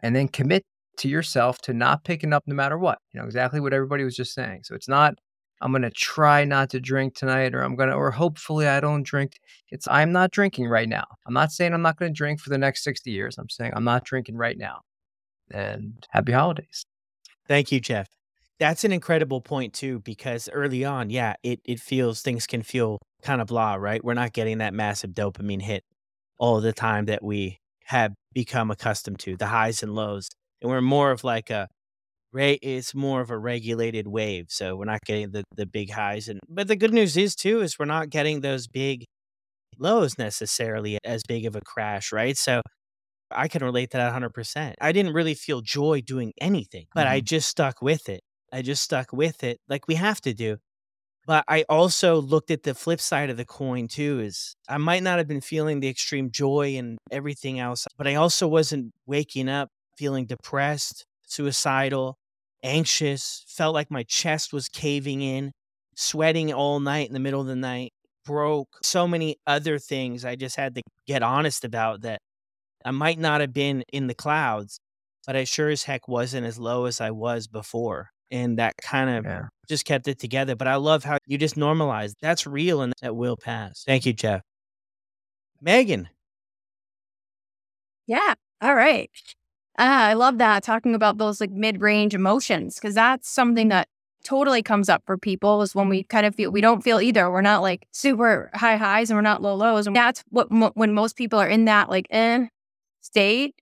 And then commit to yourself to not picking up no matter what. You know, exactly what everybody was just saying. So it's not, I'm going to try not to drink tonight, or I'm going to, or hopefully I don't drink. It's, I'm not drinking right now. I'm not saying I'm not going to drink for the next 60 years. I'm saying I'm not drinking right now. And happy holidays. Thank you, Jeff. That's an incredible point too, because early on, yeah, it, it feels things can feel kind of blah, right? We're not getting that massive dopamine hit all the time that we have become accustomed to, the highs and lows and we're more of like a it's more of a regulated wave so we're not getting the the big highs and but the good news is too is we're not getting those big lows necessarily as big of a crash right? So i can relate to that 100% i didn't really feel joy doing anything but mm-hmm. i just stuck with it. I just stuck with it like we have to do. But i also looked at the flip side of the coin too is i might not have been feeling the extreme joy and everything else but i also wasn't waking up feeling depressed, suicidal, anxious, felt like my chest was caving in, sweating all night in the middle of the night, broke, so many other things I just had to get honest about that I might not have been in the clouds, but I sure as heck wasn't as low as I was before. And that kind of yeah. just kept it together. But I love how you just normalize that's real and that will pass. Thank you, Jeff. Megan. Yeah. All right. Ah, I love that talking about those like mid-range emotions because that's something that totally comes up for people is when we kind of feel we don't feel either. We're not like super high highs and we're not low lows. And that's what mo- when most people are in that like eh state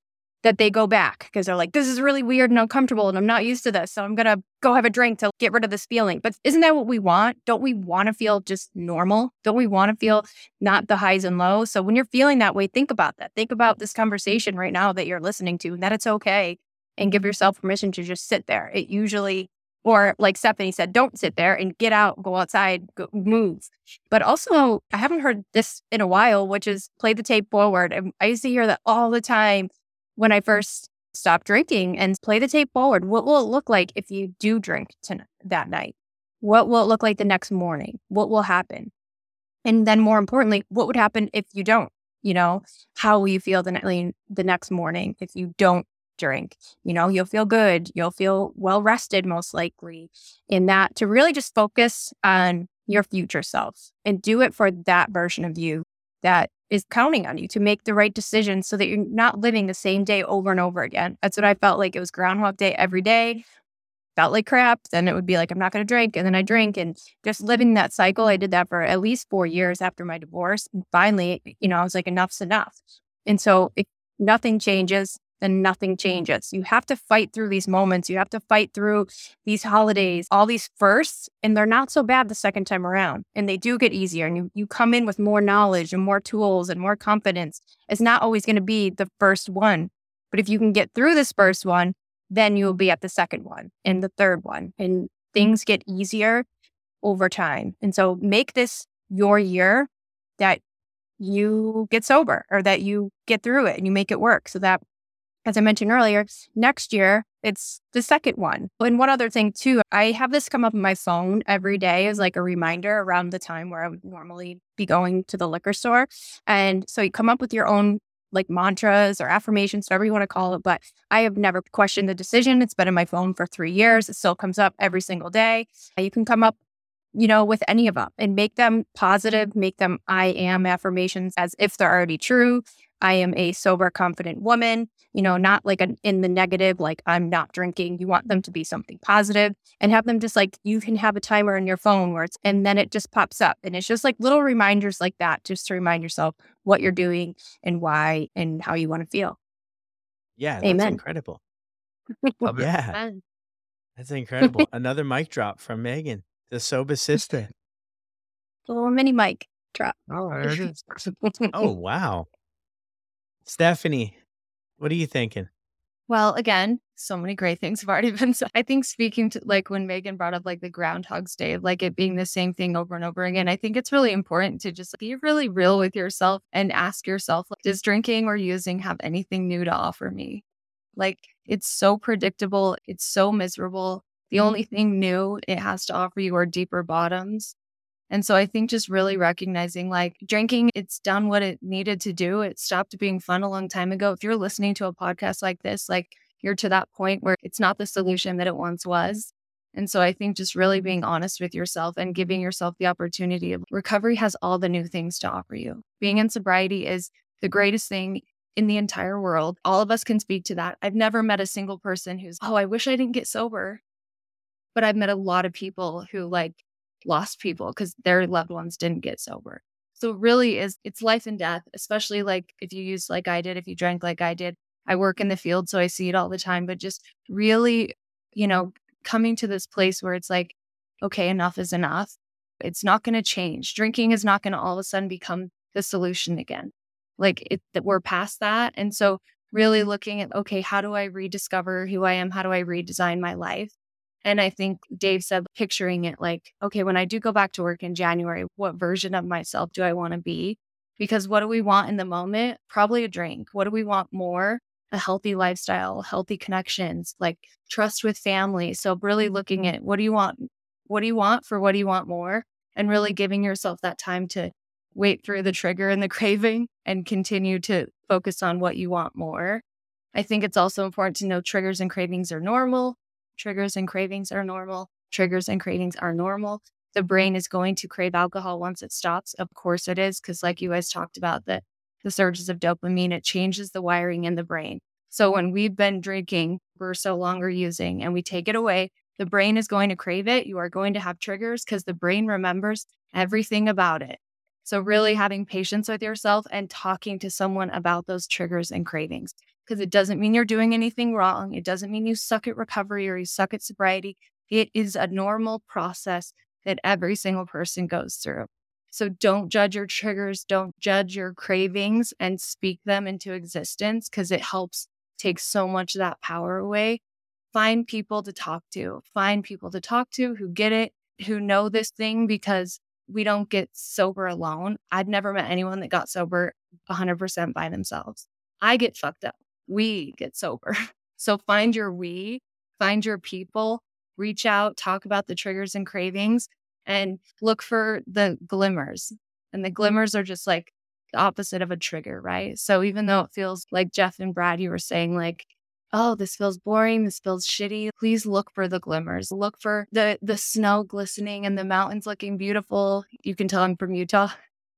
that they go back because they're like, this is really weird and uncomfortable and I'm not used to this. So I'm going to go have a drink to get rid of this feeling. But isn't that what we want? Don't we want to feel just normal? Don't we want to feel not the highs and lows? So when you're feeling that way, think about that. Think about this conversation right now that you're listening to and that it's okay and give yourself permission to just sit there. It usually, or like Stephanie said, don't sit there and get out, go outside, go, move. But also, I haven't heard this in a while, which is play the tape forward. And I used to hear that all the time when I first stopped drinking and play the tape forward. What will it look like if you do drink tonight, that night? What will it look like the next morning? What will happen? And then more importantly, what would happen if you don't? You know, how will you feel the, ne- the next morning if you don't drink? You know, you'll feel good. You'll feel well rested, most likely, in that to really just focus on your future self and do it for that version of you that is counting on you to make the right decisions so that you're not living the same day over and over again. That's what I felt like. It was Groundhog Day every day. felt like crap, then it would be like, I'm not going to drink. And then I drink and just living that cycle. I did that for at least four years after my divorce. And finally, you know, I was like, enough's enough. And so if nothing changes, then nothing changes. You have to fight through these moments. You have to fight through these holidays, all these firsts, and they're not so bad the second time around. And they do get easier. And you, you come in with more knowledge and more tools and more confidence. It's not always going to be the first one. But if you can get through this first one, then you'll be at the second one and the third one. And things get easier over time. And so make this your year that you get sober or that you get through it and you make it work so that as I mentioned earlier, next year it's the second one. And one other thing too, I have this come up on my phone every day as like a reminder around the time where I would normally be going to the liquor store. And so you come up with your own like mantras or affirmations, whatever you want to call it. But I have never questioned the decision. It's been in my phone for three years. It still comes up every single day. You can come up you know, with any of them and make them positive, make them I am affirmations as if they're already true. I am a sober, confident woman, you know, not like an, in the negative, like I'm not drinking. You want them to be something positive and have them just like you can have a timer in your phone where it's, and then it just pops up. And it's just like little reminders like that, just to remind yourself what you're doing and why and how you want to feel. Yeah. That's Amen. incredible. yeah. That's incredible. Another mic drop from Megan, the sober sister. A little mini mic drop. Oh, there it is. oh, wow. Stephanie, what are you thinking? Well, again, so many great things have already been said. I think speaking to like when Megan brought up like the Groundhog's Day, like it being the same thing over and over again, I think it's really important to just be really real with yourself and ask yourself, like, does drinking or using have anything new to offer me? Like it's so predictable, it's so miserable. The mm-hmm. only thing new it has to offer you are deeper bottoms. And so I think just really mm-hmm. recognizing like drinking, it's done what it needed to do. It stopped being fun a long time ago. If you're listening to a podcast like this, like you're to that point where it's not the solution that it once was. And so I think just really mm-hmm. being honest with yourself and giving yourself the opportunity of recovery has all the new things to offer you. Being in sobriety is the greatest thing in the entire world. All of us can speak to that. I've never met a single person who's, oh, I wish I didn't get sober. But I've met a lot of people who like lost people because their loved ones didn't get sober. So really is it's life and death, especially like if you use like I did, if you drank like I did. I work in the field, so I see it all the time, but just really, you know, coming to this place where it's like, okay, enough is enough. It's not going to change. Drinking is not going to all of a sudden become the solution again. Like it, that we're past that. And so really mm-hmm. looking at, okay, how do I rediscover who I am? How do I redesign my life? And I think Dave said, picturing it like, okay, when I do go back to work in January, what version of myself do I want to be? Because what do we want in the moment? Probably a drink. What do we want more? A healthy lifestyle, healthy connections, like trust with family. So, really looking mm-hmm. at what do you want? What do you want for what do you want more? And really giving yourself that time to wait through the trigger and the craving and continue to focus on what you want more. I think it's also important to know triggers and cravings are normal triggers and cravings are normal. Triggers and cravings are normal. The brain is going to crave alcohol once it stops. Of course it is, because like you guys talked about, the, the surges of dopamine, it changes the wiring in the brain. So when we've been drinking for so long or using and we take it away, the brain is going to crave it. You are going to have triggers because the brain remembers everything about it. So, really having patience with yourself and talking to someone about those triggers and cravings because it doesn't mean you're doing anything wrong. It doesn't mean you suck at recovery or you suck at sobriety. It is a normal process that every single person goes through. So don't judge your triggers, don't judge your cravings and speak them into existence because it helps take so much of that power away. Find people to talk to, find people to talk to who get it, who know this thing because we don't get sober alone. I've never met anyone that got sober 100% by themselves. I get fucked up we get sober. So find your we, find your people, reach out, talk about the triggers and cravings, and look for the glimmers. And the glimmers are just like the opposite of a trigger, right? So even though it feels like Jeff and Brad, you were saying, like, oh, this feels boring, this feels shitty. Please look for the glimmers. Look for the the snow glistening and the mountains looking beautiful. You can tell I'm from Utah.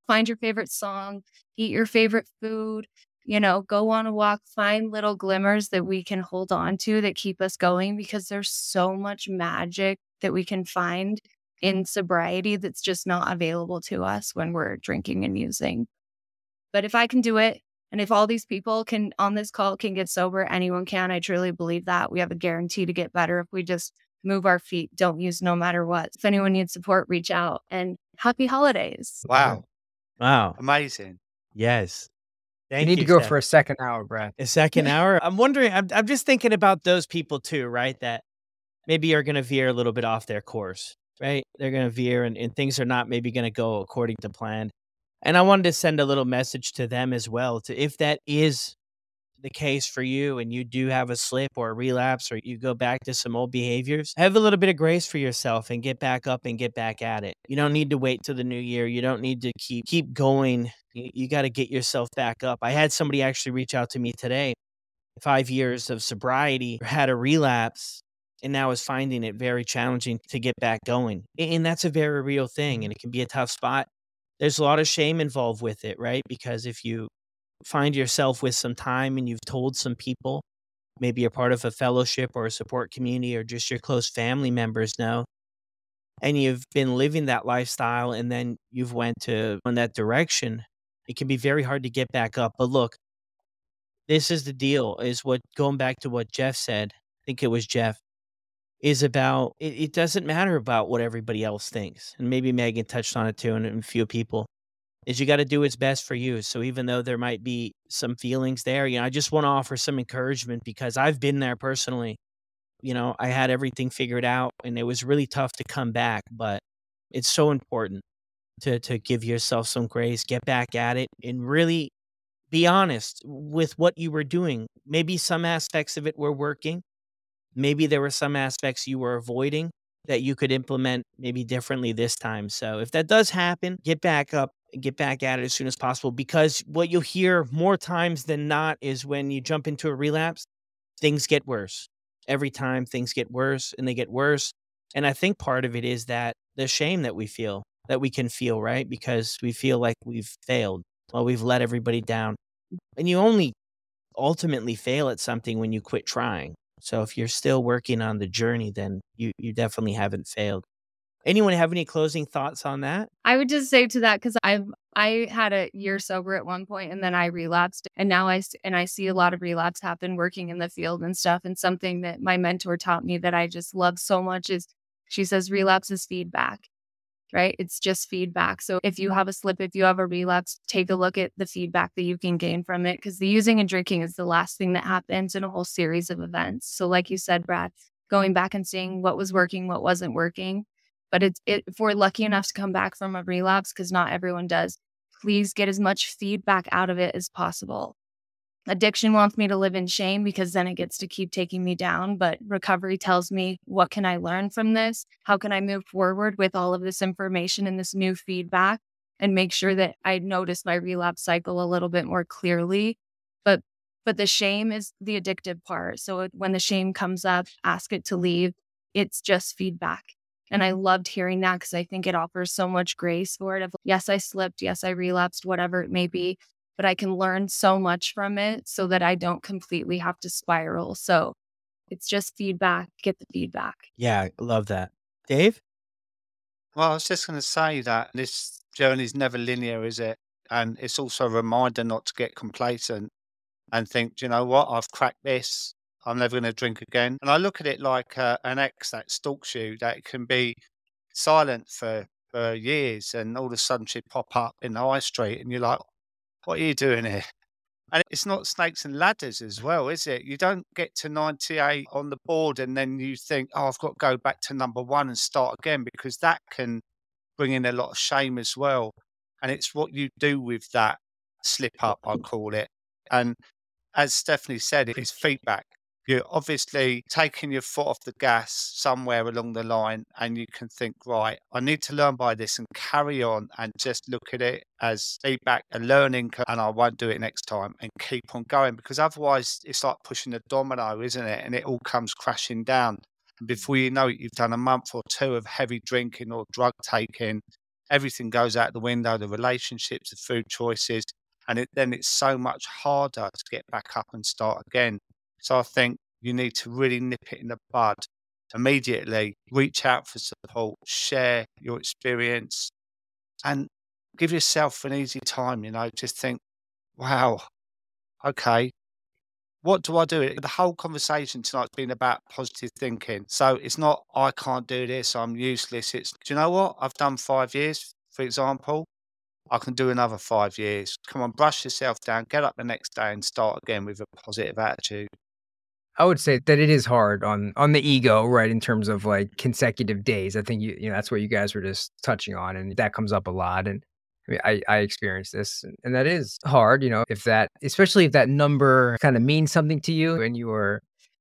Find your favorite song, eat your favorite food, you know, go on a walk, find little glimmers that we can hold on to that keep us going because there's so much magic that we can find in sobriety that's just not available to us when we're drinking and using. But if I can do it, and if all these people can on this call can get sober, anyone can. I truly believe that. We have a guarantee to get better if we just move our feet, don't use no matter what. If anyone needs support, reach out and happy holidays. Wow. Wow. Amazing. Yes. Thank you need you, to go for a second hour, Brad. A second hour. I'm wondering. I'm, I'm just thinking about those people too, right? That maybe are going to veer a little bit off their course, right? They're going to veer, and, and things are not maybe going to go according to plan. And I wanted to send a little message to them as well. To if that is the case for you and you do have a slip or a relapse or you go back to some old behaviors, have a little bit of grace for yourself and get back up and get back at it. You don't need to wait till the new year. You don't need to keep keep going. You, you got to get yourself back up. I had somebody actually reach out to me today. 5 years of sobriety, had a relapse and now is finding it very challenging to get back going. And that's a very real thing and it can be a tough spot. There's a lot of shame involved with it, right? Because if you find yourself with some time and you've told some people, maybe you're part of a fellowship or a support community or just your close family members know, and you've been living that lifestyle and then you've went to in that direction, it can be very hard to get back up. But look, this is the deal, is what going back to what Jeff said, I think it was Jeff, is about it, it doesn't matter about what everybody else thinks. And maybe Megan touched on it too, and a few people is you got to do what's best for you. So even though there might be some feelings there, you know, I just want to offer some encouragement because I've been there personally. You know, I had everything figured out and it was really tough to come back, but it's so important to to give yourself some grace, get back at it and really be honest with what you were doing. Maybe some aspects of it were working. Maybe there were some aspects you were avoiding that you could implement maybe differently this time. So if that does happen, get back up, get back at it as soon as possible because what you'll hear more times than not is when you jump into a relapse, things get worse. Every time things get worse and they get worse. And I think part of it is that the shame that we feel, that we can feel, right? Because we feel like we've failed, well, we've let everybody down. And you only ultimately fail at something when you quit trying. So if you're still working on the journey, then you, you definitely haven't failed. Anyone have any closing thoughts on that? I would just say to that because I've I had a year sober at one point and then I relapsed and now I and I see a lot of relapse happen working in the field and stuff and something that my mentor taught me that I just love so much is she says relapse is feedback. Right? It's just feedback. So if you have a slip, if you have a relapse, take a look at the feedback that you can gain from it because the using and drinking is the last thing that happens in a whole series of events. So like you said, Brad, going back and seeing what was working, what wasn't working, but it's it, if we're lucky enough to come back from a relapse, because not everyone does, please get as much feedback out of it as possible. Addiction wants me to live in shame because then it gets to keep taking me down. But recovery tells me, what can I learn from this? How can I move forward with all of this information and this new feedback and make sure that I notice my relapse cycle a little bit more clearly? But but the shame is the addictive part. So when the shame comes up, ask it to leave. It's just feedback. And I mm-hmm. loved hearing that because I think it offers so much grace for it. Of yes, I slipped, yes, I relapsed, whatever it may mm-hmm. be, but I can learn so much from it so that I don't completely have to spiral. So it's just feedback, get the feedback. Yeah, love that. Dave? Well, I was just going to say that this journey is never linear, is it? And it's also a reminder not to get complacent and think, you know what, I've cracked this. I'm never going to drink again. And I look at it like uh, an ex that stalks you, that can be silent for, for years and all of a sudden she pop up in the high street and you're like, what are you doing here? And it's not snakes and ladders as well, is it? You don't get to 98 on the board and then you think, oh, I've got to go back to number one and start again because that can bring in a lot of shame as well. And it's what you do with that slip up, I call it. And as Stephanie said, it's feedback you're obviously taking your foot off the gas somewhere along the line and you can think right i need to learn by this and carry on and just look at it as feedback and learning and i won't do it next time and keep on going because otherwise it's like pushing a domino isn't it? And it all comes crashing down. And before you know it you've done a month or two of heavy drinking or drug taking. Everything goes out the window the relationships the food choices And it, then it's so much harder to get back up and start again. So I think you need to really nip it in the bud immediately, reach out for support, share your experience, and give yourself an easy time. You know, just think, wow, okay, what do I do? The whole conversation tonight's been about positive thinking. So it's not, I can't do this, I'm useless. It's, do you know what? I've done five years, for example. I can do another five years. Come on, brush yourself down, get up the next day and start again with a positive attitude. I would say that it is hard on on the ego, right? In terms of like consecutive days. I think you you know that's what you guys were just touching on, and that comes up a lot. And I mean, I, I experienced this, and, and that is hard. You know, if that, especially if that number kind of means something to you, and you are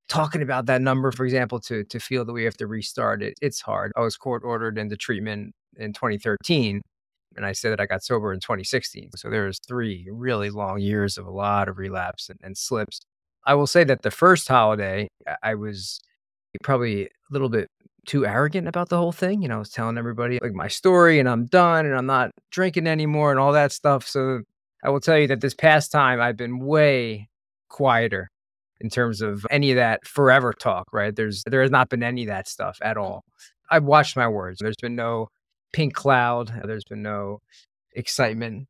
talking about that number, for example, to to feel that we have to restart it, it's hard. I was court ordered into treatment in 2013, and I said that I got sober in 2016. So there's three really long years of a lot of relapse and, and slips I will say that the first holiday, I was probably a little bit too arrogant about the whole thing. You know, I was telling everybody like my story and I'm done and I'm not drinking anymore and all that stuff. So I will tell you that this past time I've been way quieter in terms of any of that forever talk, right? There's there has not been any of that stuff at all. I've watched my words. There's been no pink cloud. There's been no excitement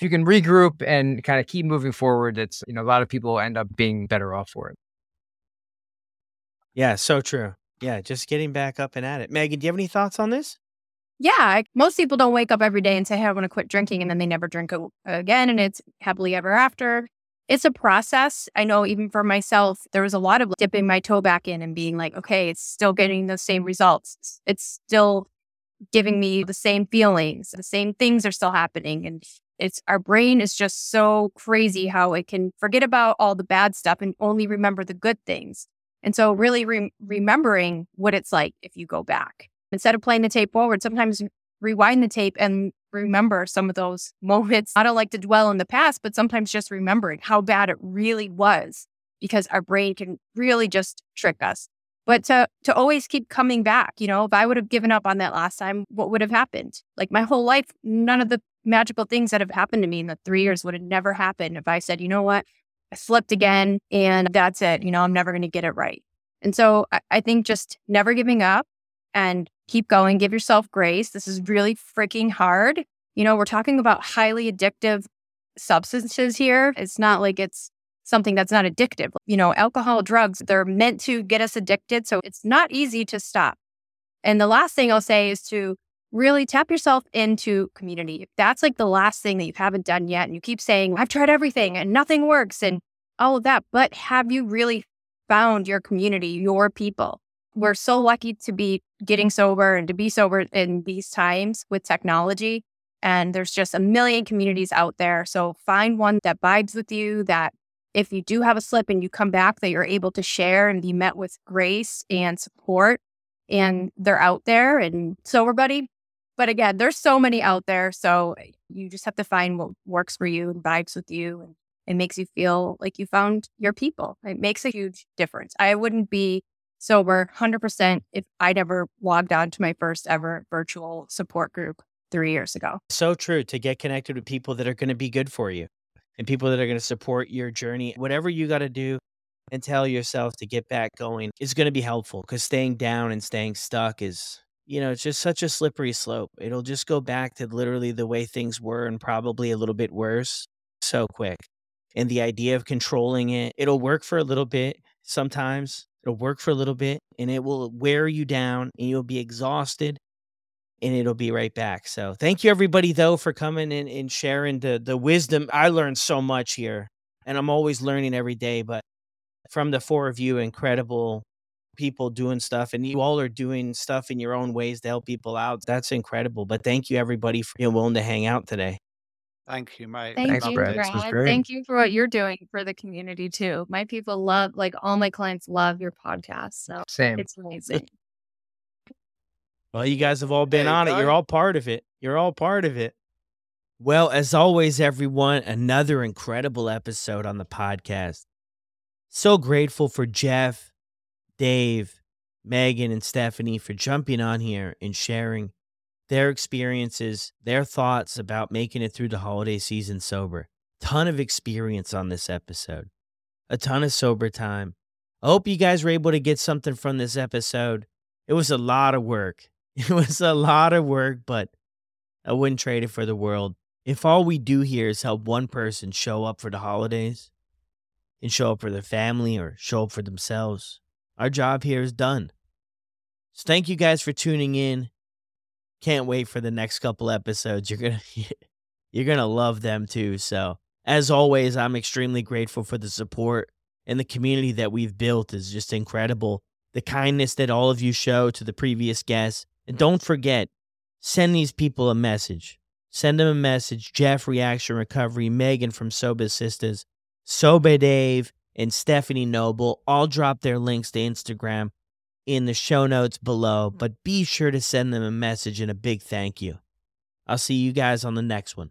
if you can regroup and kind of keep moving forward, it's, you know, a lot of people end up being better off for it. Yeah, so true. Yeah, just getting back up and at it. Megan, do you have any thoughts on this? Yeah, I, most people don't wake up every day and say, hey, I want to quit drinking, and then they never drink again, and it's happily ever after. It's a process. I know even for myself, there was a lot of dipping my toe back in and being like, okay, it's still getting the same results. It's still giving me the same feelings. The same things are still happening. And it's our brain is just so crazy how it can forget about all the bad stuff and only remember the good things. And so, really re- remembering what it's like if you go back instead of playing the tape forward, sometimes rewind the tape and remember some of those moments. I don't like to dwell in the past, but sometimes just remembering how bad it really was because our brain can really just trick us. But to to always keep coming back, you know, if I would have given up on that last time, what would have happened? Like my whole life, none of the magical things that have happened to me in the three years would have never happened if I said, you know what, I slipped again and that's it. You know, I'm never going to get it right. And so I, I think just never giving up and keep going, give yourself grace. This is really freaking hard. You know, we're talking about highly addictive substances here. It's not like it's something that's not addictive. You know, alcohol, drugs, they're meant to get us addicted. So it's not easy to stop. And the last thing I'll say is to really tap yourself into community. If that's like the last thing that you haven't done yet, and you keep saying, I've tried everything and nothing works and all of that, but have you really found your community, your people? We're so lucky to be getting sober and to be sober in these times with technology. And there's just a million communities out there. So find one that vibes with you, that if you do have a slip and you come back, that you're able to share and be met with grace and support. And they're out there. And Sober Buddy, but again, there's so many out there. So eh, you just have to find what works for you and vibes with you and it makes you feel like you found your people. It makes a huge difference. I wouldn't be sober 100% if I never logged on to my first ever virtual support group three years ago. So true to get connected with people that are going to be good for you and people that are going to support your journey. Whatever you got to do and tell yourself to get back going is going to be helpful because staying down and staying stuck is you know, it's just such a slippery slope. It'll just go back to literally the way things were and probably a little bit worse so quick. And the idea of controlling it, it'll work for a little bit sometimes. It'll work for a little bit and it will wear you down and you'll be exhausted and it'll be right back. So thank you everybody though for coming in and sharing the the wisdom. I learned so much here and I'm always learning every day, but from the four of you, incredible people doing stuff and you all are doing stuff in your own ways to help people out. That's incredible. But thank you everybody for being willing to hang out today. Thank you, mate. Thank Thanks, you, Brad. Brad. Thank you for what you're doing for the community too. My people love, like all my clients love your podcast. So same. It's amazing. Well, you guys have all been on it. You're all part of it. You're all part of it. Well, as always, everyone, another incredible episode on the podcast. So grateful for Jeff Dave, Megan, and Stephanie for jumping on here and sharing their experiences, their thoughts about making it through the holiday season sober. ton of experience on this episode, a ton of sober time. I hope you guys were able to get something from this episode. It was a lot of work. It was a lot of work, but I wouldn't trade it for the world. If all we do here is help one person show up for the holidays and show up for their family or show up for themselves, our job here is done. So thank you guys for tuning in. Can't wait for the next couple episodes. You're going to you're going to love them too. So, as always, I'm extremely grateful for the support and the community that we've built is just incredible. The kindness that all of you show to the previous guests. And don't forget, send these people a message. Send them a message. Jeff, Reaction Recovery, Megan from Soba Sisters, Sober Dave, and Stephanie Noble all drop their links to Instagram in the show notes below, mm. but be sure to send them a message and a big thank you. I'll see you guys on the next one.